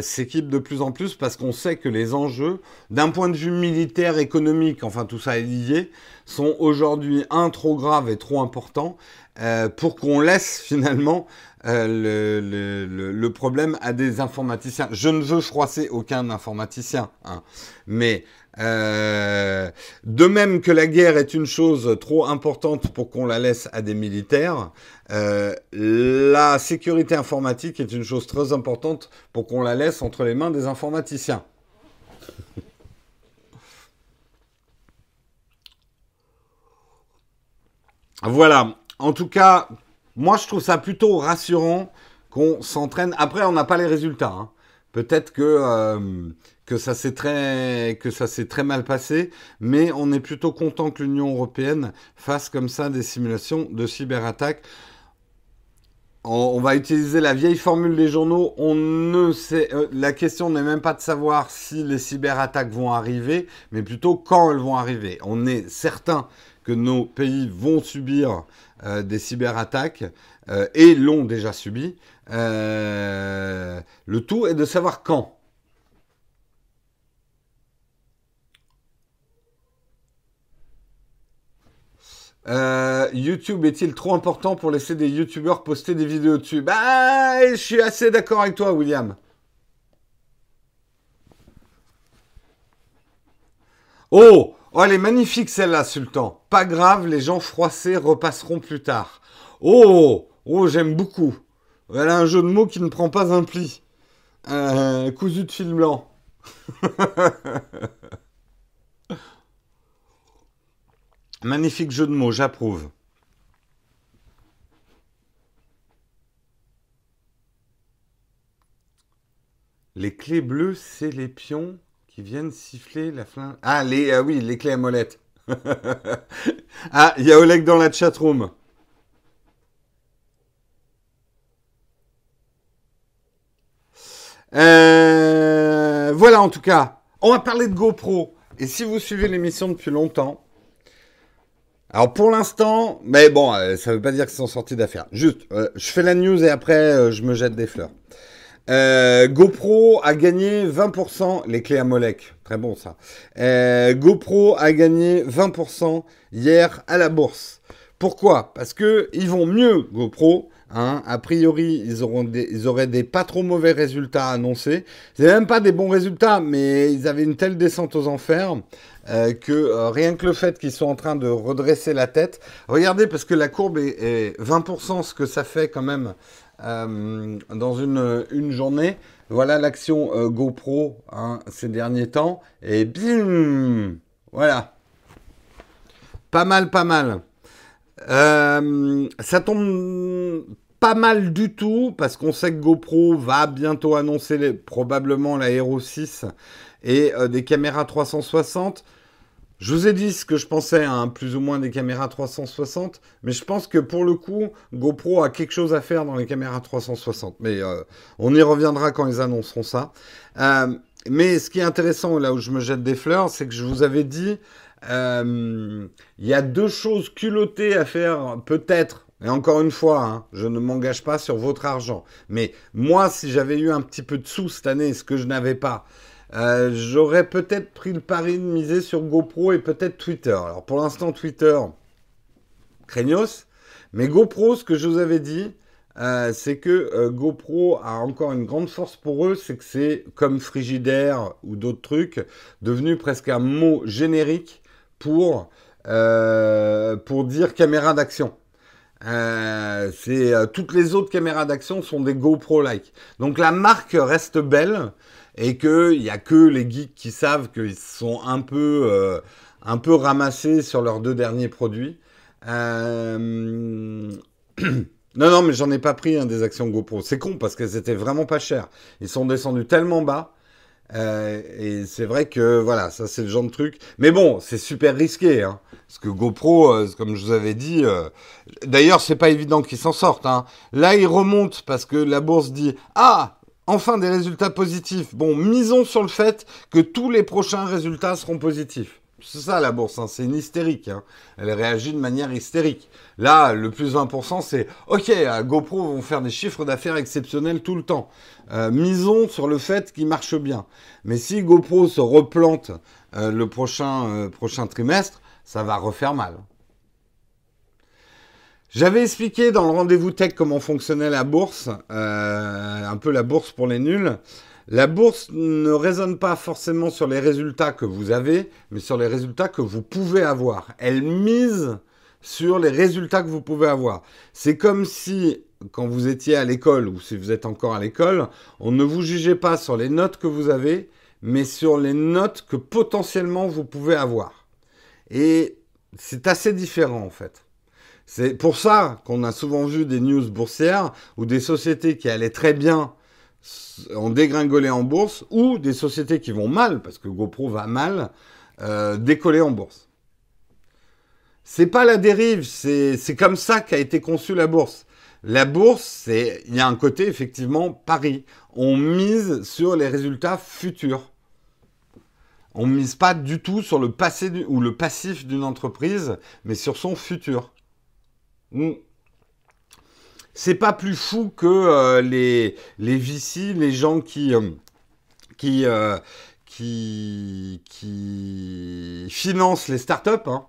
s'équipent de plus en plus parce qu'on sait que les enjeux, d'un point de vue militaire, économique, enfin tout ça est lié, sont aujourd'hui un trop graves et trop importants pour qu'on laisse finalement euh, le, problème à des informaticiens. Je ne veux froisser aucun informaticien, hein. mais euh, de même que la guerre est une chose trop importante pour qu'on la laisse à des militaires, euh, la sécurité informatique est une chose très importante pour qu'on la laisse entre les mains des informaticiens. Voilà. En tout cas, moi, je trouve ça plutôt rassurant qu'on s'entraîne. Après, on n'a pas les résultats. Hein. Peut-être que, euh, que ça s'est très, très mal passé, mais on est plutôt content que l'Union européenne fasse comme ça des simulations de cyberattaques. On, va utiliser la vieille formule des journaux. On ne sait, euh, la question n'est même pas de savoir si les cyberattaques vont arriver, mais plutôt quand elles vont arriver. On est certain que nos pays vont subir euh, des cyberattaques euh, et l'ont déjà subi. Euh, le tout est de savoir quand. YouTube est-il trop important pour laisser des youtubeurs poster des vidéos dessus? Bah, je suis assez d'accord avec toi, William. Oh Oh, elle est magnifique celle-là, Sultan. Pas grave, les gens froissés repasseront plus tard. Oh, oh, j'aime beaucoup. Elle a un jeu de mots qui ne prend pas un pli. Euh, cousu de fil blanc. Magnifique jeu de mots, j'approuve. Les clés bleues, c'est les pions qui viennent siffler la fin. Ah, les, ah oui, les clés à molette. ah, il y a Oleg dans la chatroom. Euh, voilà, en tout cas, on va parler de GoPro. Et si vous suivez l'émission depuis longtemps, alors pour l'instant, mais bon, euh, ça ne veut pas dire qu'ils sont sortis d'affaires. Juste, euh, je fais la news et après, je me jette des fleurs. Euh, GoPro a gagné 20%, les clés à Molek, très bon ça. Euh, GoPro a gagné 20% hier à la bourse. Pourquoi? Parce que ils vont mieux, GoPro. Hein. A priori, ils, auraient des pas trop mauvais résultats annoncés. C'est même pas des bons résultats, mais ils avaient une telle descente aux enfers euh, que rien que le fait qu'ils sont en train de redresser la tête. Regardez, parce que la courbe est 20%, ce que ça fait quand même euh, dans une, journée, Voilà l'action euh, GoPro hein, ces derniers temps. Et bim Voilà. Pas mal, pas mal. Euh, ça tombe pas mal du tout parce qu'on sait que GoPro va bientôt annoncer probablement la Hero 6 et des caméras 360. Je vous ai dit ce que je pensais, hein, plus ou moins des caméras 360, mais je pense que pour le coup, GoPro a quelque chose à faire dans les caméras 360. Mais euh, on y reviendra quand ils annonceront ça. Euh, mais ce qui est intéressant, là où je me jette des fleurs, c'est que je vous avais dit, il y a deux choses culottées à faire, peut-être. Et encore une fois, hein, je ne m'engage pas sur votre argent. Mais moi, si j'avais eu un petit peu de sous cette année, ce que je n'avais pas, euh, j'aurais peut-être pris le pari de miser sur GoPro et peut-être Twitter. Alors pour l'instant, Twitter, craignos. Mais GoPro, ce que je vous avais dit, euh, c'est que euh, GoPro a encore une grande force pour eux, c'est que c'est comme frigidaire ou d'autres trucs, devenu presque un mot générique pour, pour dire caméra d'action. toutes les autres caméras d'action sont des GoPro-like. Donc la marque reste belle, et qu'il n'y a que les geeks qui savent qu'ils sont un peu, euh, un peu ramassés sur leurs deux derniers produits. Euh, non, non, mais j'en ai pas pris des actions GoPro. C'est con parce qu'elles étaient vraiment pas chères. Ils sont descendus tellement bas. Euh, et c'est vrai que voilà, ça c'est le genre de truc. Mais bon, c'est super risqué, hein, parce que GoPro, comme je vous avais dit, d'ailleurs c'est pas évident qu'ils s'en sortent. Hein. Là, ils remontent parce que la bourse dit ah enfin des résultats positifs. Bon, misons sur le fait que tous les prochains résultats seront positifs. C'est ça la bourse, hein. c'est une hystérique. Hein. Elle réagit de manière hystérique. Là, le plus 20%, c'est OK, GoPro vont faire des chiffres d'affaires exceptionnels tout le temps. Euh, misons sur le fait qu'ils marchent bien. Mais si GoPro se replante euh, le prochain, euh, prochain trimestre, ça va refaire mal. J'avais expliqué dans le rendez-vous tech comment fonctionnait la bourse, euh, un peu la bourse pour les nuls. La bourse ne raisonne pas forcément sur les résultats que vous avez, mais sur les résultats que vous pouvez avoir. Elle mise sur les résultats que vous pouvez avoir. C'est comme si, quand vous étiez à l'école, ou si vous êtes encore à l'école, on ne vous jugeait pas sur les notes que vous avez, mais sur les notes que potentiellement vous pouvez avoir. Et c'est assez différent en fait. C'est pour ça qu'on a souvent vu des news boursières où des sociétés qui allaient très bien ont dégringolé en bourse ou des sociétés qui vont mal, parce que GoPro va mal, euh, décoller en bourse. C'est pas la dérive, c'est comme ça qu'a été conçue la bourse. La bourse, il y a un côté effectivement pari. On mise sur les résultats futurs. On mise pas du tout sur le passé ou le passif d'une entreprise, mais sur son futur. C'est pas plus fou que euh, les, les VC, les gens qui, euh, euh, qui, qui, financent les startups. Hein.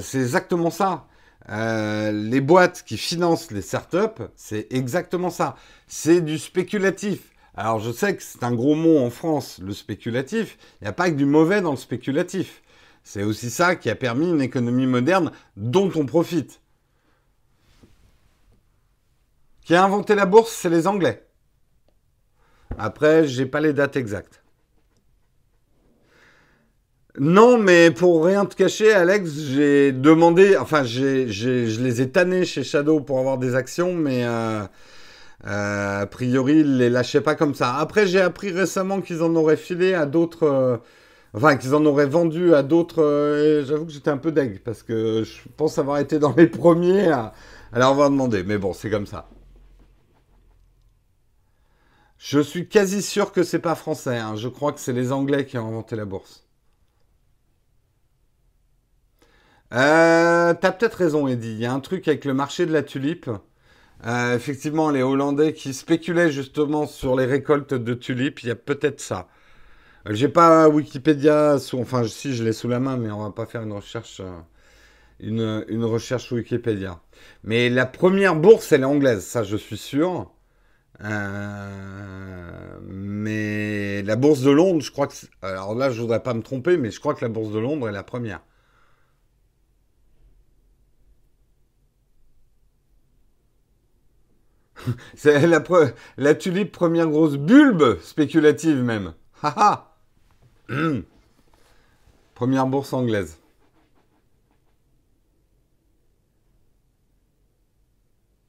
c'est exactement ça. les boîtes qui financent les startups, c'est exactement ça. C'est du spéculatif. Alors je sais que c'est un gros mot en France, le spéculatif. Il n'y a pas que du mauvais dans le spéculatif. C'est aussi ça qui a permis une économie moderne dont on profite. Qui a inventé la bourse, c'est les Anglais. Après, j'ai pas les dates exactes. Non, mais pour rien te cacher, Alex, j'ai demandé, enfin, je les ai tannés chez Shadow pour avoir des actions, mais euh, euh, a priori, ils les lâchaient pas comme ça. Après, j'ai appris récemment qu'ils en auraient filé à d'autres, euh, enfin, qu'ils en auraient vendu à d'autres. J'avoue que j'étais un peu deg parce que je pense avoir été dans les premiers à, à leur avoir demandé. Mais bon, c'est comme ça. Je suis quasi sûr que c'est pas français. Hein. Je crois que c'est les Anglais qui ont inventé la bourse. Euh, T'as peut-être raison, Eddie. Il y a un truc avec le marché de la tulipe. Euh, effectivement, les Hollandais qui spéculaient justement sur les récoltes de tulipes, il y a peut-être ça. Euh, j'ai pas Wikipédia sous, enfin si je l'ai sous la main, mais on va pas faire une recherche, une, une recherche Wikipédia. Mais la première bourse, elle est anglaise, ça je suis sûr. Euh, mais la bourse de Londres, je crois que. Alors là, je voudrais pas me tromper, mais je crois que la bourse de Londres est la première. C'est la, tulipe première grosse bulbe spéculative même. Haha. première bourse anglaise.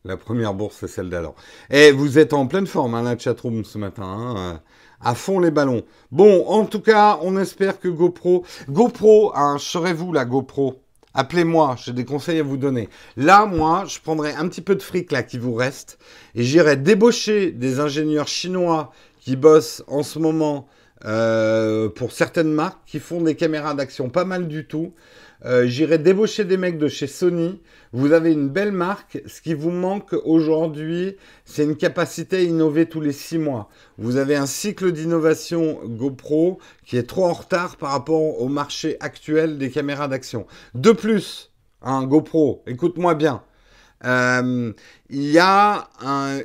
La première bourse, c'est celle d'alors. Et eh, vous êtes en pleine forme, hein, la chatroom ce matin. Hein, à fond les ballons. Bon, en tout cas, on espère que GoPro... GoPro, hein, serez-vous la GoPro? Appelez-moi, j'ai des conseils à vous donner. Là, moi, je prendrai un petit peu de fric là qui vous reste et j'irai débaucher des ingénieurs chinois qui bossent en ce moment euh, pour certaines marques qui font des caméras d'action pas mal du tout. Euh, j'irai débaucher des mecs de chez Sony. Vous avez une belle marque. Ce qui vous manque aujourd'hui, c'est une capacité à innover tous les six mois. Vous avez un cycle d'innovation GoPro qui est trop en retard par rapport au marché actuel des caméras d'action. De plus, un GoPro, écoute-moi bien. Euh, il y a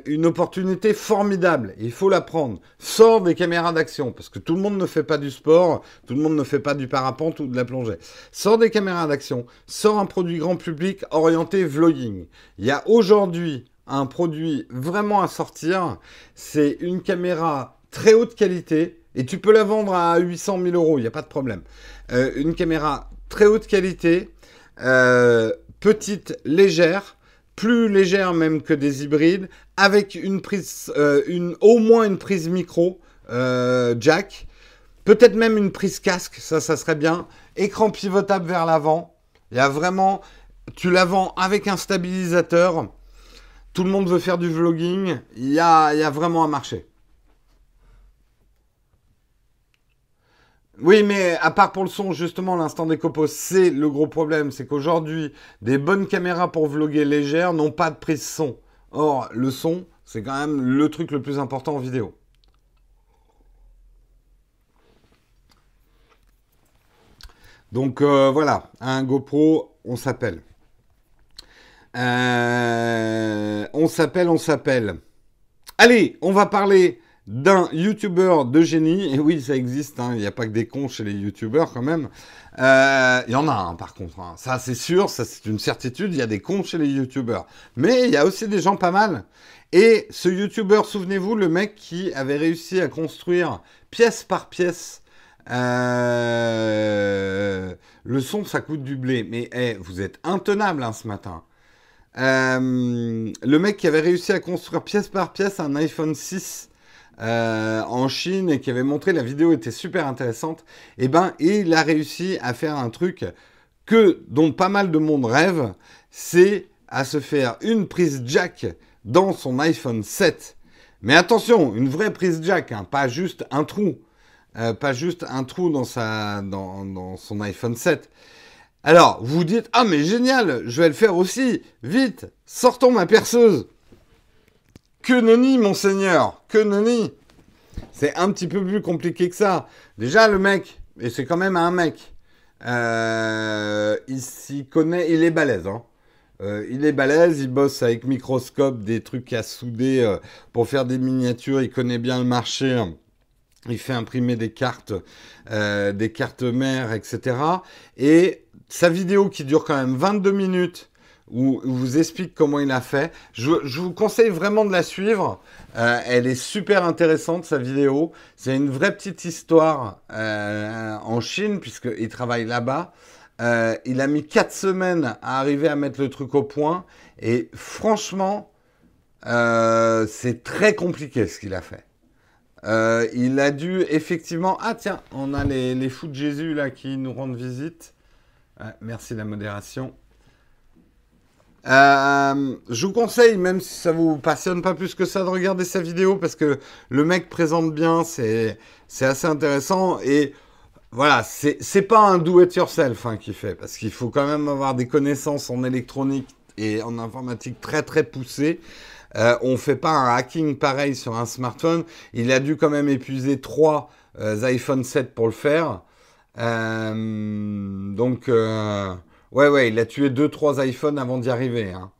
une opportunité formidable. Il faut la prendre. Sors des caméras d'action, parce que tout le monde ne fait pas du sport, tout le monde ne fait pas du parapente ou de la plongée. Sors des caméras d'action. Sors un produit grand public orienté vlogging. Il y a aujourd'hui un produit vraiment à sortir. C'est une caméra très haute qualité. Et tu peux la vendre à 800 000 euros, il n'y a pas de problème. Euh, une caméra très haute qualité, euh, petite, légère, plus légère même que des hybrides, avec une prise, euh, une, au moins une prise micro euh, jack, peut-être même une prise casque, ça, ça serait bien. Écran pivotable vers l'avant. Il y a vraiment, tu la vends avec un stabilisateur. Tout le monde veut faire du vlogging. Il y a, il y a vraiment un marché. Oui, mais à part pour le son, justement, l'instant des copeaux, c'est le gros problème. C'est qu'aujourd'hui, des bonnes caméras pour vlogger légères n'ont pas de prise son. Or, le son, c'est quand même le truc le plus important en vidéo. Donc euh, voilà, un GoPro, on s'appelle. Euh, on s'appelle, on s'appelle. Allez, on va parler d'un youtubeur de génie. Et oui, ça existe, hein. il n'y a pas que des cons chez les youtubeurs quand même. Euh, il y en a un par contre, hein. ça c'est sûr, ça c'est une certitude, il y a des cons chez les youtubeurs. Mais il y a aussi des gens pas mal. Et ce youtubeur, souvenez-vous, le mec qui avait réussi à construire pièce par pièce euh, le son, ça coûte du blé. Mais hey, vous êtes intenable hein, ce matin. Euh, le mec qui avait réussi à construire pièce par pièce un iPhone 6 euh, en Chine et qui avait montré la vidéo était super intéressante, et eh ben il a réussi à faire un truc que dont pas mal de monde rêve, c'est à se faire une prise jack dans son iPhone 7. Mais attention, une vraie prise jack, hein, pas juste un trou, euh, pas juste un trou dans sa dans, dans son iPhone 7. Alors, vous dites, ah mais génial, je vais le faire aussi, vite, sortons ma perceuse. Que nenni, monseigneur Que nenni C'est un petit peu plus compliqué que ça. Déjà, le mec, et c'est quand même un mec, euh, il s'y connaît, il est balèze. Hein. Euh, il est balèze, il bosse avec microscope, des trucs à souder euh, pour faire des miniatures, il connaît bien le marché. Hein. Il fait imprimer des cartes, des cartes mères, etc. Et sa vidéo qui dure quand même 22 minutes, où il vous explique comment il a fait. Je, vous conseille vraiment de la suivre. Euh, elle est super intéressante, sa vidéo. C'est une vraie petite histoire euh, en Chine, puisqu'il travaille là-bas. Euh, il a mis 4 semaines à arriver à mettre le truc au point. Et franchement, c'est très compliqué ce qu'il a fait. il a dû effectivement... Ah tiens, on a les, fous de Jésus là qui nous rendent visite. merci la modération. Euh, je vous conseille, même si ça vous passionne pas plus que ça, de regarder sa vidéo parce que le mec présente bien, c'est assez intéressant et voilà, c'est pas un do it yourself hein, qu'il fait parce qu'il faut quand même avoir des connaissances en électronique et en informatique très très poussées. Euh, on fait pas un hacking pareil sur un smartphone. Il a dû quand même épuiser trois euh, iPhone 7 pour le faire. Euh, donc Ouais, ouais, il a tué 2-3 iPhones avant d'y arriver. Hein.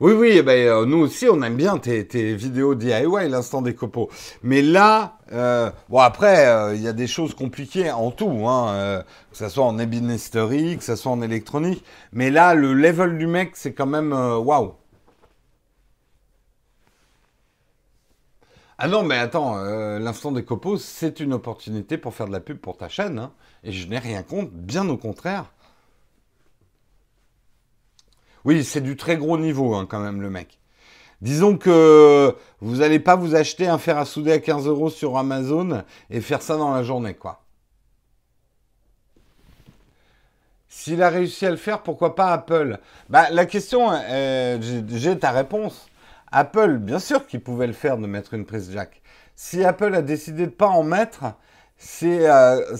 Oui, oui, eh ben, euh, nous aussi, on aime bien tes, vidéos DIY, l'instant des copeaux. Mais là, euh, bon, après, euh, il y a des choses compliquées en tout, hein, que ce soit en ébénisterie, que ce soit en électronique. Mais là, le level du mec, c'est quand même waouh. Ah non, mais attends, l'instant des copeaux, c'est une opportunité pour faire de la pub pour ta chaîne. Hein, et je n'ai rien contre, bien au contraire. Oui, c'est du très gros niveau hein, quand même le mec. Disons que vous n'allez pas vous acheter un fer à souder à 15 euros sur Amazon et faire ça dans la journée, quoi. S'il a réussi à le faire, pourquoi pas Apple? Bah la question, euh, j'ai ta réponse. Apple, bien sûr qu'il pouvait le faire de mettre une prise jack. Si Apple a décidé de pas en mettre, c'est euh,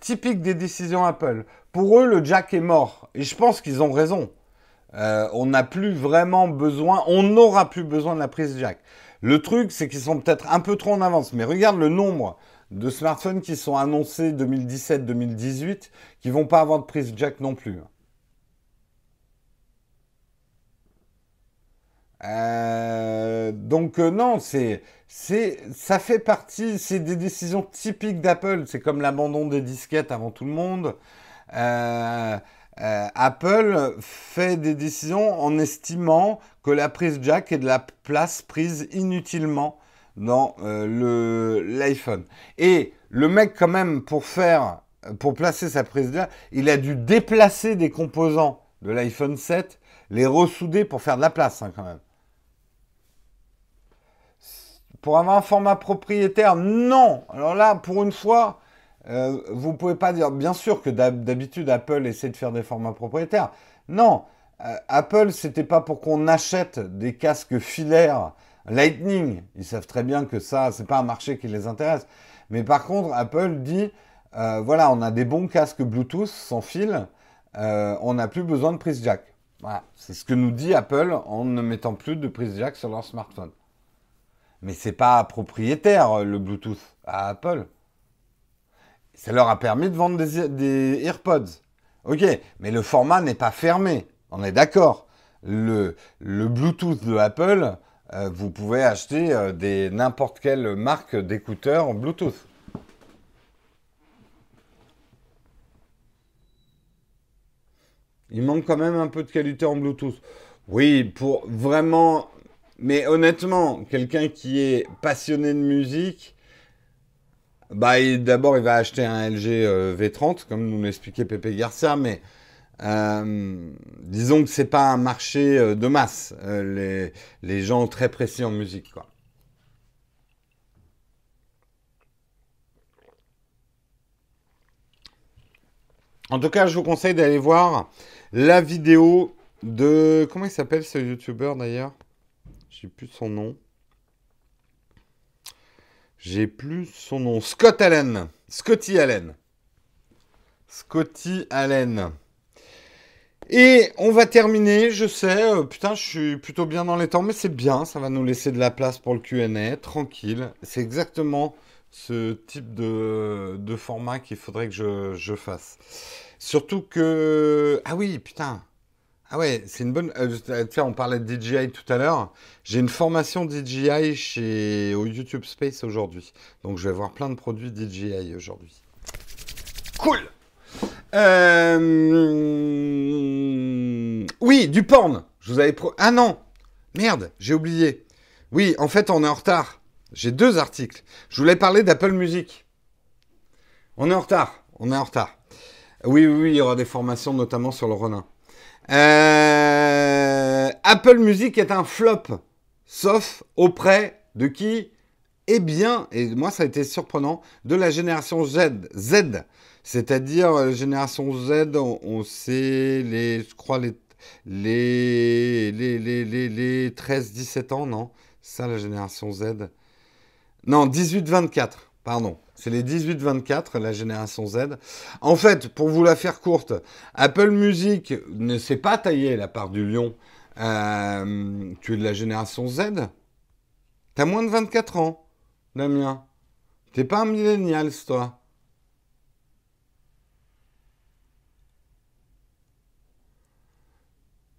typique des décisions Apple. Pour eux, le jack est mort. Et je pense qu'ils ont raison. Euh, on n'a plus vraiment besoin, on n'aura plus besoin de la prise jack. Le truc, c'est qu'ils sont peut-être un peu trop en avance. Mais regarde le nombre de smartphones qui sont annoncés 2017-2018 qui vont pas avoir de prise jack non plus. Euh, donc euh, non, c'est, ça fait partie, c'est des décisions typiques d'Apple. C'est comme l'abandon des disquettes avant tout le monde. Euh, Apple fait des décisions en estimant que la prise jack est de la place prise inutilement dans l'iPhone. Et le mec quand même pour faire, pour placer sa prise jack, il a dû déplacer des composants de l'iPhone 7, les ressouder pour faire de la place hein, quand même. Pour avoir un format propriétaire, non. Alors là, pour une fois, euh, vous ne pouvez pas dire, bien sûr que d'habitude Apple essaie de faire des formats propriétaires. Non, euh, Apple, c'était pas pour qu'on achète des casques filaires Lightning. Ils savent très bien que ça, c'est pas un marché qui les intéresse. Mais par contre, Apple dit, euh, voilà, on a des bons casques Bluetooth sans fil, on n'a plus besoin de prise jack. Voilà, c'est ce que nous dit Apple en ne mettant plus de prise jack sur leur smartphone. Mais c'est pas propriétaire le Bluetooth à Apple. Ça leur a permis de vendre des, AirPods. Ok, mais le format n'est pas fermé. On est d'accord. Le, Bluetooth de Apple, euh, vous pouvez acheter euh, des n'importe quelle marque d'écouteurs en Bluetooth. Il manque quand même un peu de qualité en Bluetooth. Oui, pour vraiment... Mais honnêtement, quelqu'un qui est passionné de musique, bah, d'abord, il va acheter un LG euh, V30, comme nous l'expliquait Pepe Garcia, mais euh, disons que c'est pas un marché euh, de masse, les, les, gens très précis en musique, quoi. En tout cas, je vous conseille d'aller voir la vidéo de... Comment il s'appelle ce YouTuber d'ailleurs? Je sais plus son nom. J'ai plus son nom. Scott Allen. Scotty Allen. Scotty Allen. Et on va terminer, je sais, euh, putain, je suis plutôt bien dans les temps, mais c'est bien, ça va nous laisser de la place pour le QA, tranquille. C'est exactement ce type de, format qu'il faudrait que je, je fasse. Surtout que... Ah oui, putain, ah ouais, c'est une bonne. Euh, tiens, on parlait de DJI tout à l'heure. J'ai une formation DJI chez au YouTube Space aujourd'hui, donc je vais voir plein de produits DJI aujourd'hui. Cool. Euh... Oui, du porn. Je vous avais pro... Ah non, merde, j'ai oublié. Oui, en fait, on est en retard. J'ai deux articles. Je voulais parler d'Apple Music. On est en retard. On est en retard. Oui, oui, oui, il y aura des formations, notamment sur le Ronin. Euh, Apple Music est un flop, sauf auprès de qui? Eh bien, et moi ça a été surprenant, de la génération Z. Z. C'est-à-dire, la génération Z, on, sait les, je crois, les, les, les, les, les 13-17 ans, non? Ça, la génération Z. Non, 18-24, pardon. C'est les 18-24, la génération Z. En fait, pour vous la faire courte, Apple Music ne sait pas tailler la part du lion. Euh, tu es de la génération Z? T'as moins de 24 ans, Damien. T'es pas un millénial, toi.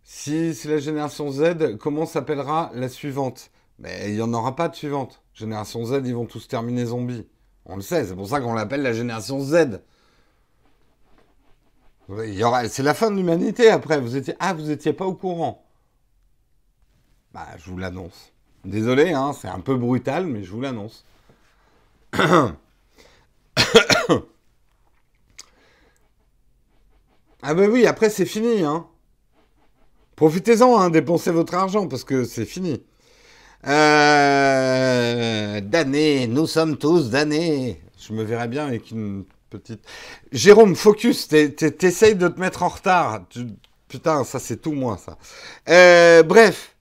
Si c'est la génération Z, comment s'appellera la suivante? Mais il n'y en aura pas de suivante. Génération Z, ils vont tous terminer zombies. On le sait, c'est pour ça qu'on l'appelle la génération Z. C'est la fin de l'humanité après. Vous étiez... Ah, vous n'étiez pas au courant. Bah, je vous l'annonce. Désolé, hein, c'est un peu brutal, mais je vous l'annonce. ah ben oui, après c'est fini, hein. Profitez-en, hein, dépensez votre argent parce que c'est fini. Euh, d'années, nous sommes tous d'années. Je me verrais bien avec une petite. Jérôme, focus, t'essayes de te mettre en retard. Putain, ça c'est tout moi, ça. Euh, bref,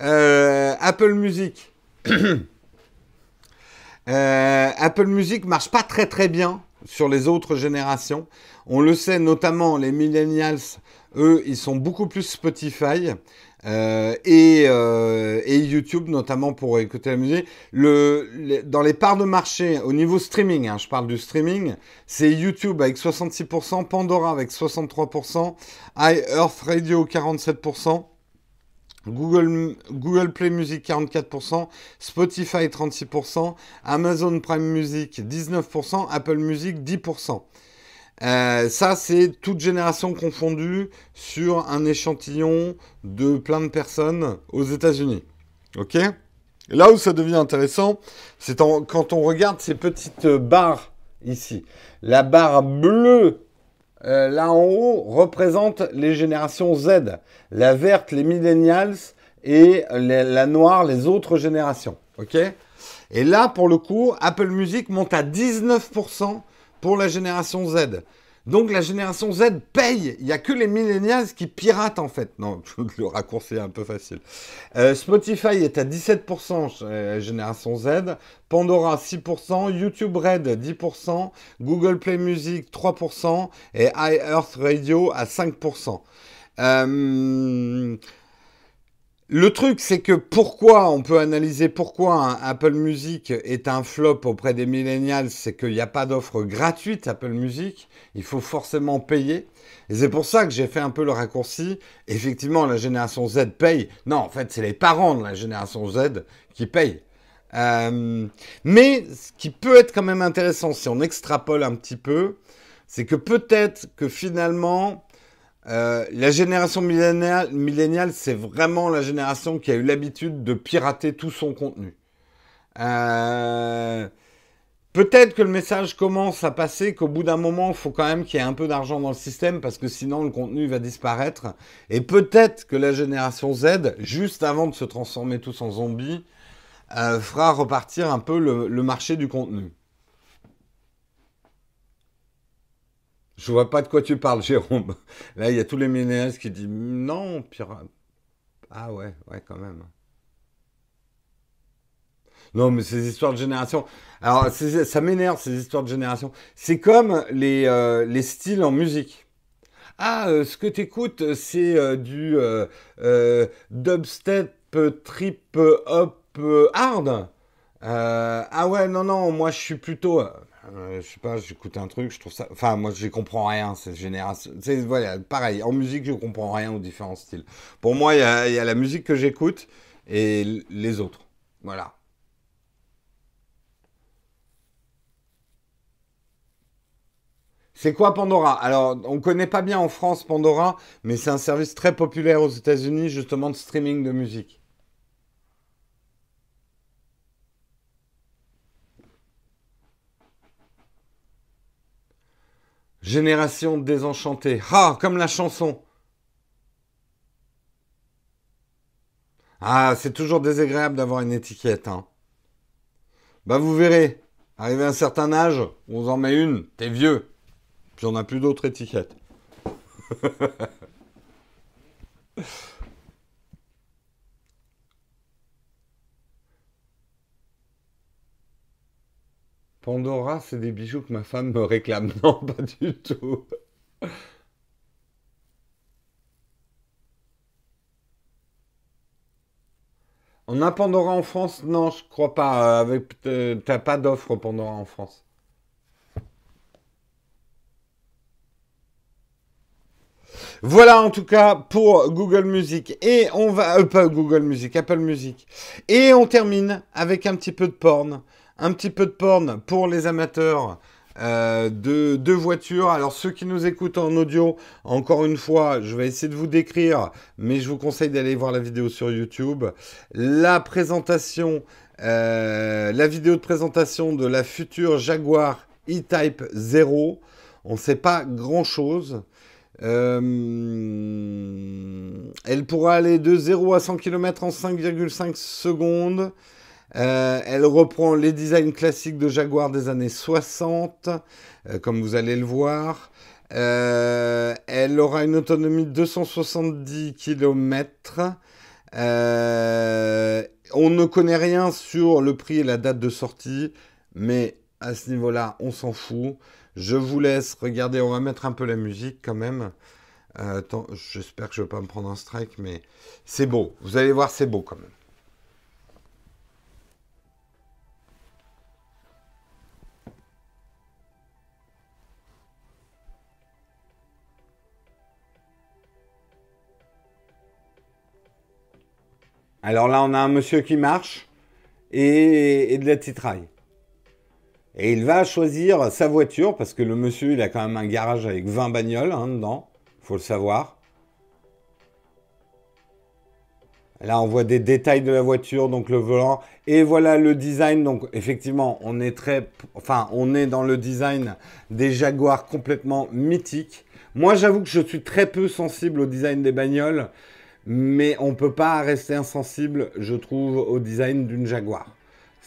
euh, Apple Music. Apple Music marche pas très très bien sur les autres générations. On le sait notamment les millennials eux, ils sont beaucoup plus Spotify. Euh, euh, et, YouTube notamment pour écouter la musique. dans les parts de marché au niveau streaming, hein, je parle du streaming, c'est YouTube avec 66%, Pandora avec 63%, iEarth Radio 47%. Google, Google Play Music 44%, Spotify 36%, Amazon Prime Music 19%, Apple Music 10%. Euh, ça, c'est toute génération confondue sur un échantillon de plein de personnes aux États-Unis. Ok? Là où ça devient intéressant, c'est quand on regarde ces petites barres ici. La barre bleue, euh, là en haut, représente les générations Z. La verte, les millennials, et la noire, les autres générations. Ok? Et là, pour le coup, Apple Music monte à 19% pour la génération Z. Donc la génération Z paye. Il n'y a que les millennials qui piratent en fait. Non, le raccourci est un peu facile. Euh, Spotify est à 17% la génération Z. Pandora 6%. YouTube Red 10%. Google Play Music 3%. Et iEarth Radio à 5%. Euh, le truc, c'est que pourquoi, on peut analyser pourquoi Apple Music est un flop auprès des millennials, c'est qu'il n'y a pas d'offre gratuite Apple Music, il faut forcément payer. Et c'est pour ça que j'ai fait un peu le raccourci. Effectivement, la génération Z paye. Non, en fait, c'est les parents de la génération Z qui payent. Euh, mais ce qui peut être quand même intéressant, si on extrapole un petit peu, c'est que peut-être que finalement, euh, la génération milléniale, c'est vraiment la génération qui a eu l'habitude de pirater tout son contenu. Euh, peut-être que le message commence à passer, qu'au bout d'un moment, il faut quand même qu'il y ait un peu d'argent dans le système parce que sinon le contenu va disparaître. Et peut-être que la génération Z, juste avant de se transformer tous en zombies, euh, fera repartir un peu le marché du contenu. Je vois pas de quoi tu parles, Jérôme. Là, il y a tous les millénaires qui disent non, pirate. Ah ouais, ouais, quand même. Non, mais ces histoires de génération. Alors, ça m'énerve, ces histoires de génération. C'est comme les, euh, les styles en musique. Ah, euh, ce que tu écoutes, c'est euh, du dubstep trip hop hard. ah ouais, non, non, moi je suis plutôt. Euh, je sais pas, j'écoute un truc, je trouve ça. Enfin, moi, je comprends rien, cette génération. Voilà, pareil. En musique, je comprends rien aux différents styles. Pour moi, il y a, y a, la musique que j'écoute et les autres. Voilà. C'est quoi Pandora? Alors, on ne connaît pas bien en France Pandora, mais c'est un service très populaire aux États-Unis, justement, de streaming de musique. Génération désenchantée. Ah, comme la chanson. Ah, c'est toujours désagréable d'avoir une étiquette. Hein. Bah vous verrez, arrivé à un certain âge, on vous en met une, t'es vieux. Puis on n'a plus d'autres étiquettes. Pandora, c'est des bijoux que ma femme me réclame. Non, pas du tout. On a Pandora en France? Non, je crois pas. Avec, euh, t'as pas d'offre Pandora en France. Voilà en tout cas pour Google Music. Et on va... Euh, pas Google Music, Apple Music. Et on termine avec un petit peu de porn. Un petit peu de porn pour les amateurs euh, de, voitures. Alors ceux qui nous écoutent en audio, encore une fois, je vais essayer de vous décrire, mais je vous conseille d'aller voir la vidéo sur YouTube. La présentation, euh, la vidéo de présentation de la future Jaguar E-Type 0. On ne sait pas grand-chose. Euh, elle pourra aller de 0 à 100 km en 5,5 secondes. Euh, elle reprend les designs classiques de Jaguar des années 60, euh, comme vous allez le voir. elle aura une autonomie de 270 km. on ne connaît rien sur le prix et la date de sortie, mais à ce niveau-là, on s'en fout. Je vous laisse regarder, on va mettre un peu la musique quand même. Euh, j'espère que je ne vais pas me prendre un strike, mais c'est beau. Vous allez voir, c'est beau quand même. Alors là, on a un monsieur qui marche et, de la titraille. Et il va choisir sa voiture, parce que le monsieur, il a quand même un garage avec 20 bagnoles hein, dedans, faut le savoir. Là, on voit des détails de la voiture, donc le volant. Et voilà le design. Donc, effectivement, on est très, enfin, on est dans le design des Jaguars complètement mythiques. Moi, j'avoue que je suis très peu sensible au design des bagnoles, mais on ne peut pas rester insensible, je trouve, au design d'une Jaguar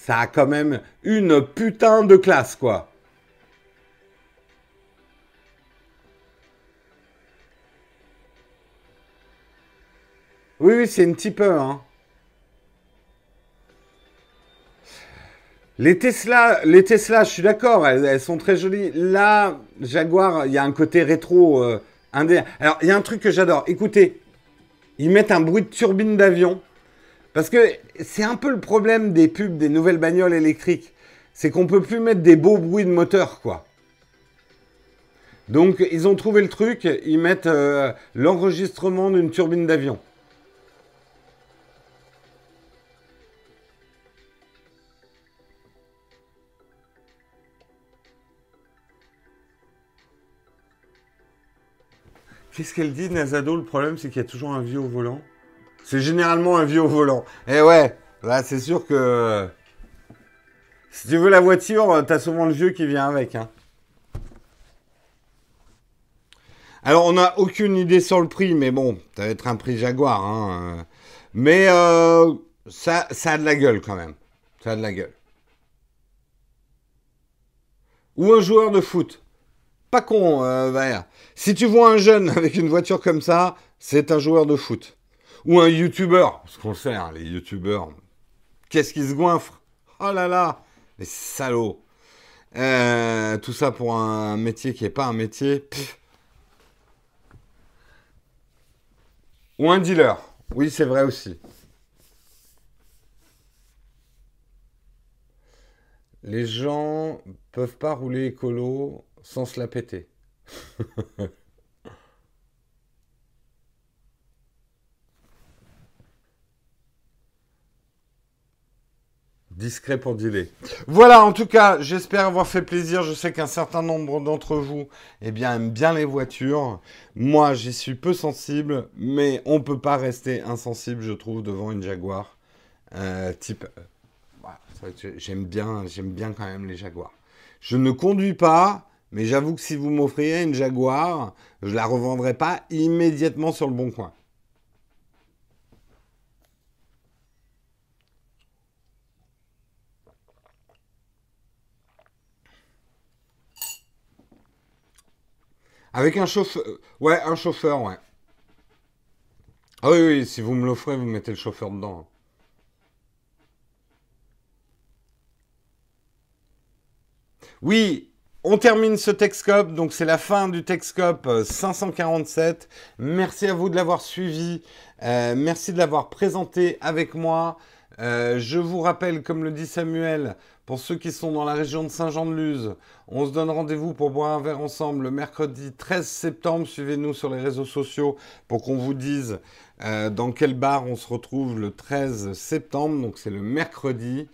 ça a quand même une putain de classe, quoi. Oui, oui, c'est une peu, hein. Les Tesla, les Tesla, je suis d'accord, elles, sont très jolies. Là, Jaguar, il y a un côté rétro. Euh, Alors, il y a un truc que j'adore. Écoutez, ils mettent un bruit de turbine d'avion. Parce que c'est un peu le problème des pubs des nouvelles bagnoles électriques. C'est qu'on peut plus mettre des beaux bruits de moteur, quoi. Donc, ils ont trouvé le truc, ils mettent euh, l'enregistrement d'une turbine d'avion. Qu'est-ce qu'elle dit, Nazado? Le problème, c'est qu'il y a toujours un vieux au volant. C'est généralement un vieux au volant. Eh ouais, là, c'est sûr que. Si tu veux la voiture, t'as souvent le vieux qui vient avec. Hein. Alors, on n'a aucune idée sur le prix, mais bon, ça va être un prix Jaguar. Hein. Mais euh, ça, ça a de la gueule quand même. Ça a de la gueule. Ou un joueur de foot. Pas con, euh, Si tu vois un jeune avec une voiture comme ça, c'est un joueur de foot. Ou un youtubeur, parce qu'on sait, hein, les youtubeurs, qu'est-ce qu'ils se goinfrent Oh là là, les salauds. Euh, tout ça pour un métier qui n'est pas un métier. Ou un dealer. Oui, c'est vrai aussi. Les gens peuvent pas rouler écolo sans se la péter. Discret pour dealer. Voilà, en tout cas, j'espère avoir fait plaisir. Je sais qu'un certain nombre d'entre vous eh bien, aiment bien les voitures. Moi, j'y suis peu sensible, mais on ne peut pas rester insensible, je trouve, devant une Jaguar. Euh, type. Euh, j'aime bien, j'aime bien quand même les Jaguars. Je ne conduis pas, mais j'avoue que si vous m'offriez une Jaguar, je la revendrai pas immédiatement sur le bon coin. Avec un chauffeur. Ouais, un chauffeur, ouais. Ah oui, oui, si vous me l'offrez, vous mettez le chauffeur dedans. Oui, on termine ce Texcope, donc c'est la fin du Texcope 547. Merci à vous de l'avoir suivi. Euh, merci de l'avoir présenté avec moi. Euh, je vous rappelle, comme le dit Samuel, pour ceux qui sont dans la région de Saint-Jean-de-Luz, on se donne rendez-vous pour boire un verre ensemble le mercredi 13 septembre. Suivez-nous sur les réseaux sociaux pour qu'on vous dise euh, dans quel bar on se retrouve le 13 septembre. Donc c'est le mercredi.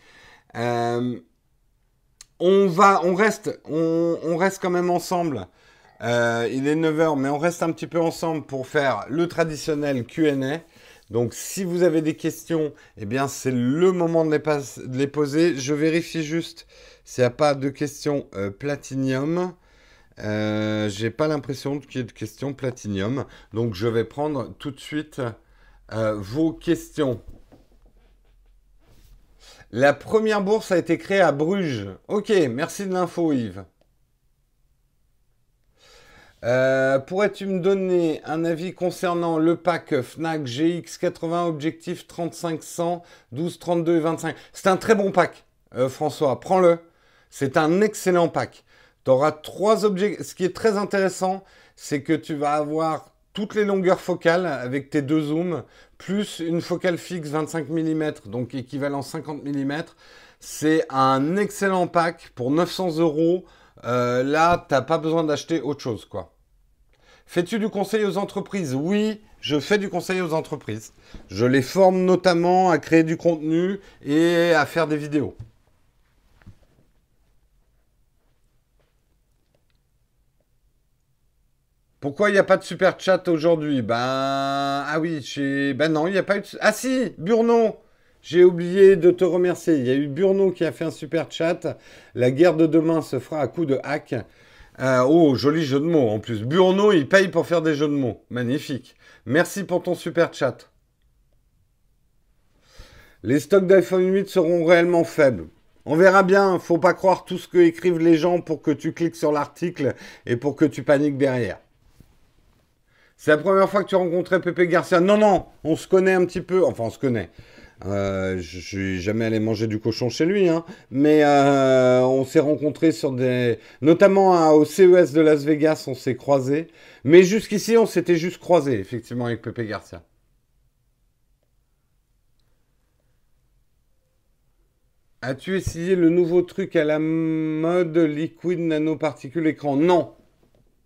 Euh, on va, on reste, on, reste quand même ensemble. il est 9h, mais on reste un petit peu ensemble pour faire le traditionnel Q&A. Donc si vous avez des questions, eh bien c'est le moment de les, poser. Je vérifie juste s'il n'y a pas de questions euh, platinium. Euh, j'ai pas l'impression qu'il y ait de questions platinium. Donc je vais prendre tout de suite euh, vos questions. La première bourse a été créée à Bruges. Ok, merci de l'info Yves. Euh, pourrais-tu me donner un avis concernant le pack Fnac GX80 objectif 3500, 12, 32 et 25 C'est un très bon pack, euh, François. Prends-le. C'est un excellent pack. Tu auras trois objets. Ce qui est très intéressant, c'est que tu vas avoir toutes les longueurs focales avec tes deux zooms, plus une focale fixe 25 mm, donc équivalent 50 mm. C'est un excellent pack pour 900 euros. Euh, là, tu n'as pas besoin d'acheter autre chose, quoi. Fais-tu du conseil aux entreprises? Oui, je fais du conseil aux entreprises. Je les forme notamment à créer du contenu et à faire des vidéos. Pourquoi il n'y a pas de super chat aujourd'hui? Ben ah oui, ben non, il n'y a pas eu. De... Ah si, Burno. J'ai oublié de te remercier. Il y a eu Burno qui a fait un super chat. La guerre de demain se fera à coup de hack. Euh, oh, joli jeu de mots en plus. Burno, il paye pour faire des jeux de mots. Magnifique. Merci pour ton super chat. Les stocks d'iPhone 8 seront réellement faibles. On verra bien, faut pas croire tout ce que écrivent les gens pour que tu cliques sur l'article et pour que tu paniques derrière. C'est la première fois que tu rencontrais Pepe Garcia. Non, non, on se connaît un petit peu. Enfin, on se connaît. Euh, je suis jamais allé manger du cochon chez lui, hein, mais euh, on s'est rencontrés sur des, notamment au CES de Las Vegas, on s'est croisés. Mais jusqu'ici, on s'était juste croisés, effectivement, avec Pepe Garcia. As-tu essayé le nouveau truc à la mode liquide nanoparticule écran? Non.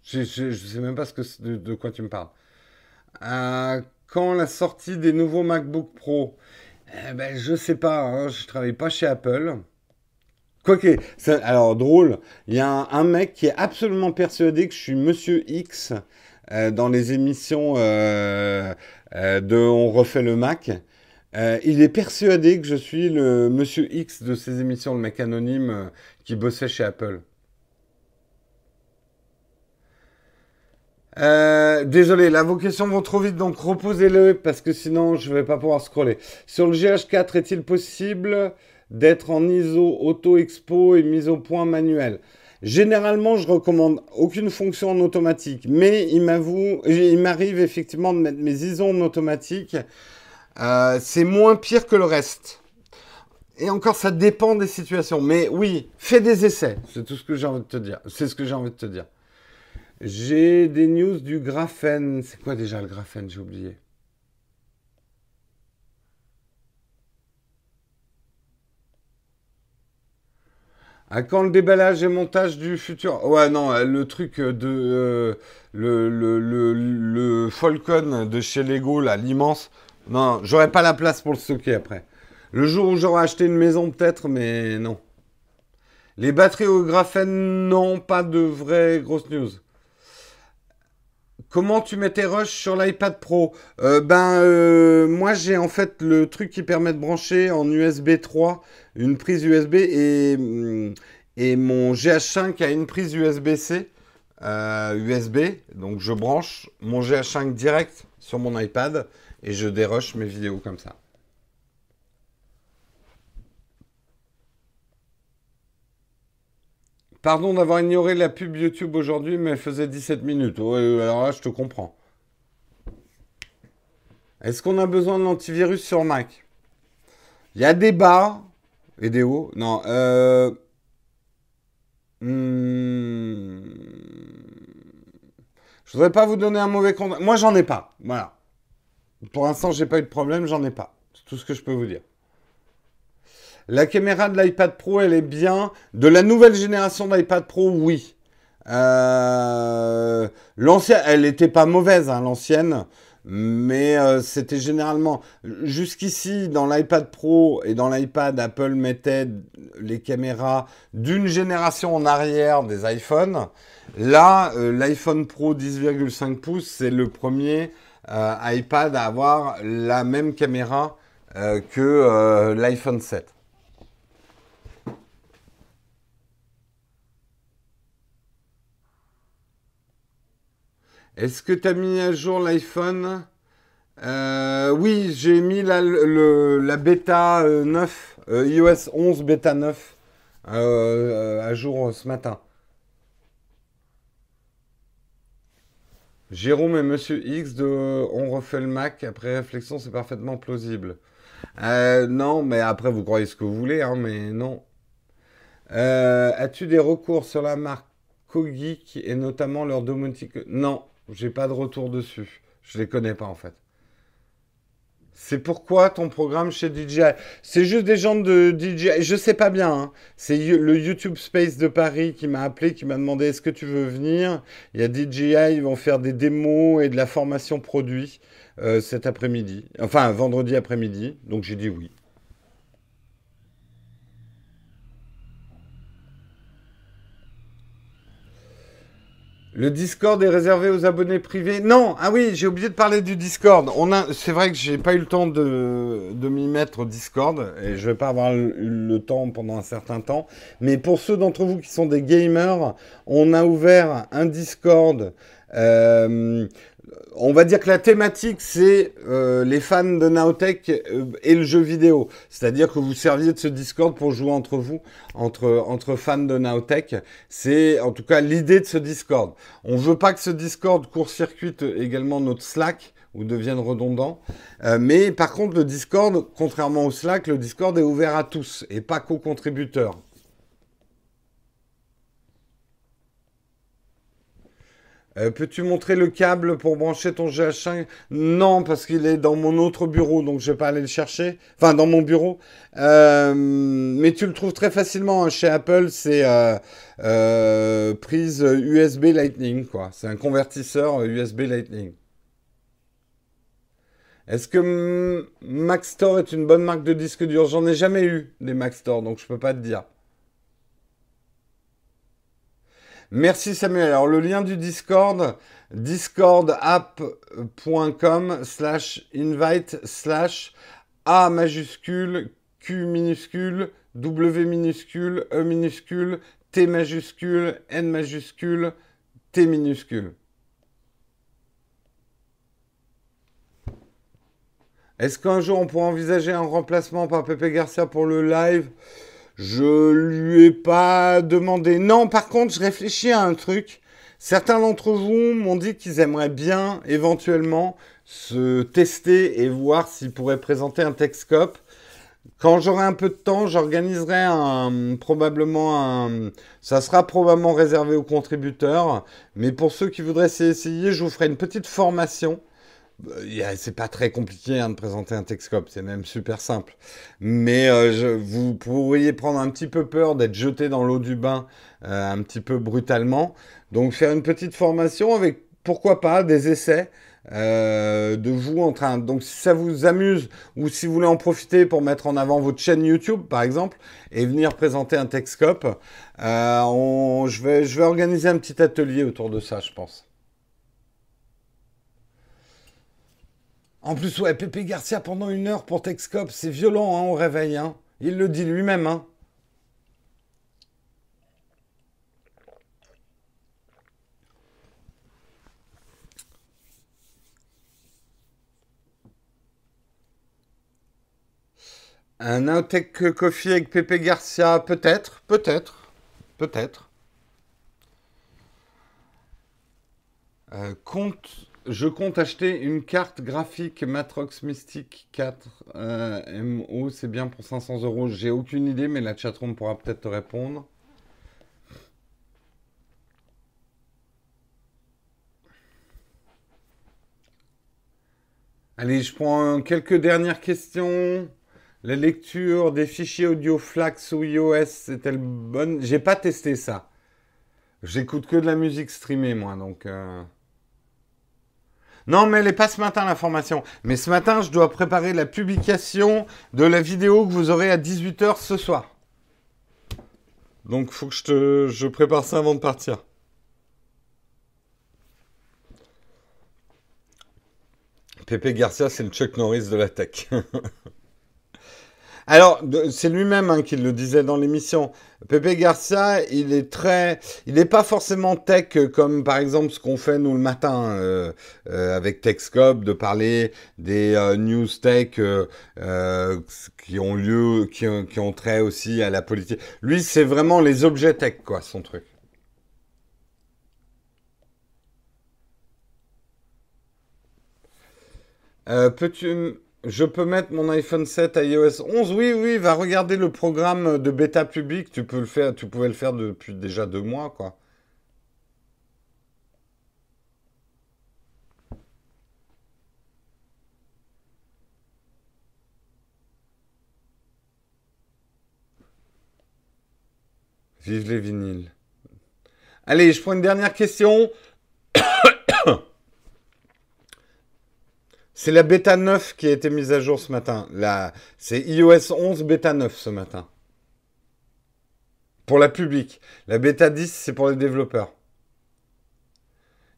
Je ne sais même pas de, quoi tu me parles. Euh, quand la sortie des nouveaux MacBook Pro eh ben, je sais pas, hein, je travaille pas chez Apple. Quoique, alors drôle, il y a un, mec qui est absolument persuadé que je suis Monsieur X euh, dans les émissions euh, de On refait le Mac. il est persuadé que je suis le Monsieur X de ces émissions, le mec anonyme qui bossait chez Apple. Euh, désolé, là vos questions vont trop vite, donc reposez-le parce que sinon je vais pas pouvoir scroller. Sur le GH4, est-il possible d'être en ISO auto-expo et mise au point manuel? Généralement, je recommande aucune fonction en automatique, mais il m'avoue, il m'arrive effectivement de mettre mes ISO en automatique. Euh, c'est moins pire que le reste. Et encore, ça dépend des situations. Mais oui, fais des essais. C'est tout ce que j'ai envie de te dire. C'est ce que j'ai envie de te dire. J'ai des news du graphène. C'est quoi déjà le graphène J'ai oublié. À quand le déballage et montage du futur? Ouais, non, le truc de. Euh, le, le, le, le, Falcon de chez Lego, là, l'immense. Non, j'aurais pas la place pour le stocker après. Le jour où j'aurai acheté une maison, peut-être, mais non. Les batteries au graphène, non, pas de vraies grosses news. Comment tu mets tes rushs sur l'iPad Pro euh, Ben, euh, moi j'ai en fait le truc qui permet de brancher en USB 3 une prise USB et, mm, et mon GH5 a une prise USB-C, USB. Euh, Donc je branche mon GH5 direct sur mon iPad et je dérush mes vidéos comme ça. Pardon d'avoir ignoré la pub YouTube aujourd'hui, mais elle faisait 17 minutes. alors là, je te comprends. Est-ce qu'on a besoin de l'antivirus sur Mac? Il y a des bas et des hauts. Non. Euh... Hmm... Je voudrais pas vous donner un mauvais compte. Moi, j'en ai pas. Voilà. Pour l'instant, j'ai pas eu de problème, j'en ai pas. C'est tout ce que je peux vous dire. La caméra de l'iPad Pro, elle est bien. De la nouvelle génération d'iPad Pro, oui. Euh, l'ancienne, elle n'était pas mauvaise, hein, l'ancienne. Mais euh, c'était généralement jusqu'ici dans l'iPad Pro et dans l'iPad, Apple mettait les caméras d'une génération en arrière des iPhones. Là, euh, l'iPhone Pro 10,5 pouces, c'est le premier iPad à avoir la même caméra que l'iPhone 7. Est-ce que tu as mis à jour l'iPhone? Euh, Oui, j'ai mis la, bêta 9, euh, iOS 11 bêta 9 euh, à jour ce matin. Jérôme et Monsieur X de On refait le Mac. Après réflexion, c'est parfaitement plausible. non, mais après, vous croyez ce que vous voulez, hein, mais non. As-tu des recours sur la marque Cogeek et notamment leur domotique? Non, j'ai pas de retour dessus. Je les connais pas en fait. C'est pourquoi ton programme chez DJI C'est juste des gens de DJI. Je sais pas bien. Hein. C'est le YouTube Space de Paris qui m'a appelé, qui m'a demandé est-ce que tu veux venir? Il y a DJI, ils vont faire des démos et de la formation produit euh, cet après-midi. Enfin, vendredi après-midi. Donc j'ai dit oui. Le Discord est réservé aux abonnés privés. Non, ah oui, j'ai oublié de parler du Discord. C'est vrai que j'ai pas eu le temps de, m'y mettre au Discord et je vais pas avoir le, temps pendant un certain temps. Mais pour ceux d'entre vous qui sont des gamers, on a ouvert un Discord. Euh, on va dire que la thématique, c'est euh, les fans de Naotech euh, et le jeu vidéo. C'est-à-dire que vous serviez de ce Discord pour jouer entre vous, entre, entre fans de Naotech. C'est en tout cas l'idée de ce Discord. On ne veut pas que ce Discord court-circuite également notre Slack ou devienne redondant. Euh, mais par contre, le Discord, contrairement au Slack, le Discord est ouvert à tous et pas qu'aux contributeurs. Euh, peux-tu montrer le câble pour brancher ton GH5 Non, parce qu'il est dans mon autre bureau, donc je vais pas aller le chercher. Enfin, dans mon bureau. Euh, mais tu le trouves très facilement hein. chez Apple. C'est euh, prise USB Lightning, quoi. C'est un convertisseur USB Lightning. Est-ce que Maxtor est une bonne marque de disque dur? J'en ai jamais eu des Maxtor, donc je peux pas te dire. Merci Samuel. Alors le lien du Discord, discordapp.com slash invite slash A majuscule, Q minuscule, W minuscule, E minuscule, T majuscule, N majuscule, T minuscule. Est-ce qu'un jour on pourra envisager un remplacement par Pepe Garcia pour le live? Je lui ai pas demandé. Non, par contre, je réfléchis à un truc. Certains d'entre vous m'ont dit qu'ils aimeraient bien éventuellement se tester et voir s'ils pourraient présenter un Texcope. Quand j'aurai un peu de temps, j'organiserai un, probablement un, ça sera probablement réservé aux contributeurs, mais pour ceux qui voudraient essayer, je vous ferai une petite formation c'est pas très compliqué hein, de présenter un Texcope, c'est même super simple. Mais euh, vous pourriez prendre un petit peu peur d'être jeté dans l'eau du bain euh, un petit peu brutalement. Donc faire une petite formation avec, pourquoi pas, des essais. Euh, de vous en train. Donc si ça vous amuse ou si vous voulez en profiter pour mettre en avant votre chaîne YouTube par exemple et venir présenter un Texcope, je, vais, je vais organiser un petit atelier autour de ça je pense. En plus, ouais, Pépé Garcia pendant une heure pour Texcop, c'est violent hein, au réveil. Hein. Il le dit lui-même. Hein. Un Outtech Coffee avec Pépé Garcia, peut-être, peut-être, peut-être. Euh, compte je compte acheter une carte graphique Matrox Mystic 4 euh, MO. C'est bien pour 500 euros. J'ai aucune idée, mais la chatroom pourra peut-être te répondre. Allez, je prends quelques dernières questions. La lecture des fichiers audio Flax ou iOS, est-elle bonne? J'ai pas testé ça. J'écoute que de la musique streamée, moi, donc. Euh. Non, mais elle n'est pas ce matin, l'information. Mais ce matin, je dois préparer la publication de la vidéo que vous aurez à 18h ce soir. Donc, faut que je, te... prépare ça avant de partir. Pepe Garcia, c'est le Chuck Norris de la tech. Alors, c'est lui-même hein, qui le disait dans l'émission. Pepe Garcia, il est très, il n'est pas forcément tech comme par exemple ce qu'on fait nous le matin euh, euh, avec TechScope, de parler des euh, news tech qui ont lieu, qui, qui ont trait aussi à la politique. Lui, c'est vraiment les objets tech, quoi, son truc. Peux-tu je peux mettre mon iPhone 7 à iOS 11 Oui, oui, va regarder le programme de bêta public. Tu tu pouvais le faire depuis déjà deux mois, quoi. Vive les vinyles. Allez, je prends une dernière question. C'est la bêta 9 qui a été mise à jour ce matin. C'est iOS 11 bêta 9 ce matin. Pour la public. La bêta 10, c'est pour les développeurs.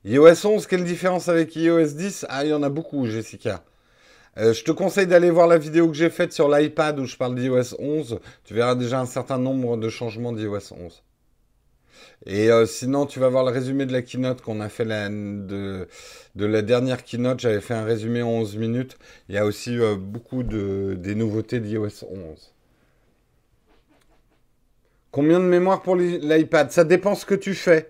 iOS 11, quelle différence avec iOS 10 Ah, il y en a beaucoup, Jessica. Euh, je te conseille d'aller voir la vidéo que j'ai faite sur l'iPad où je parle d'iOS 11. Tu verras déjà un certain nombre de changements d'iOS 11. Et euh, sinon, tu vas voir le résumé de la keynote qu'on a fait de, la dernière keynote. J'avais fait un résumé en 11 minutes. Il y a aussi euh, beaucoup de, des nouveautés d'iOS 11. Combien de mémoire pour l'iPad? Ça dépend ce que tu fais.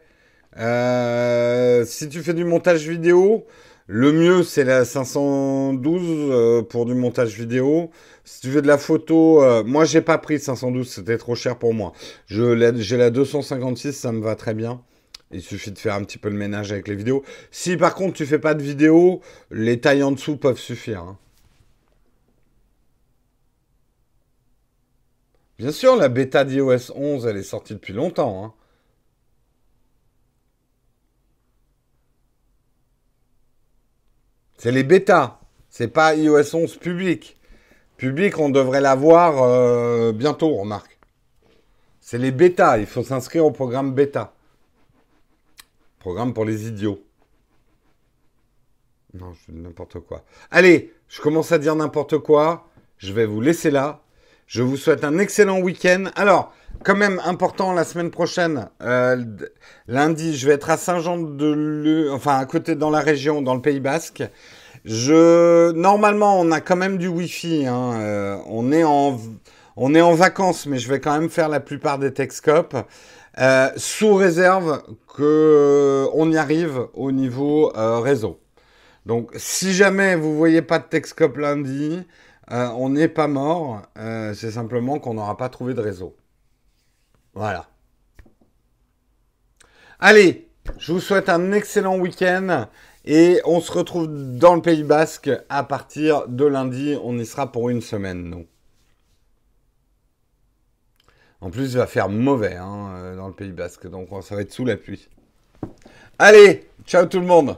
Euh, si tu fais du montage vidéo, le mieux c'est la 512 pour du montage vidéo. Si tu veux de la photo, euh, moi j'ai pas pris 512, c'était trop cher pour moi. J'ai la 256, ça me va très bien. Il suffit de faire un petit peu le ménage avec les vidéos. Si par contre tu fais pas de vidéo, les tailles en dessous peuvent suffire. Hein. Bien sûr, la bêta d'iOS 11, elle est sortie depuis longtemps. Hein. C'est les bêtas, c'est pas iOS 11 public. Public, on devrait l'avoir euh, bientôt, remarque. C'est les bêtas, il faut s'inscrire au programme bêta. Programme pour les idiots. Non, je n'importe quoi. Allez, je commence à dire n'importe quoi. Je vais vous laisser là. Je vous souhaite un excellent week-end. Alors, quand même important la semaine prochaine, euh, lundi, je vais être à Saint-Jean-de-Leu, enfin à côté dans la région, dans le Pays Basque. Je normalement on a quand même du Wi-Fi. Hein. Euh, on est en on est en vacances, mais je vais quand même faire la plupart des Texcopes. Euh, sous réserve que on y arrive au niveau réseau. Donc, si jamais vous voyez pas de Texcope lundi, on n'est pas mort. c'est simplement qu'on n'aura pas trouvé de réseau. Voilà. Allez, je vous souhaite un excellent week-end. Et on se retrouve dans le Pays Basque à partir de lundi. On y sera pour une semaine, nous. En plus, il va faire mauvais hein, euh, dans le Pays Basque, donc ça va être sous la pluie. Allez, ciao tout le monde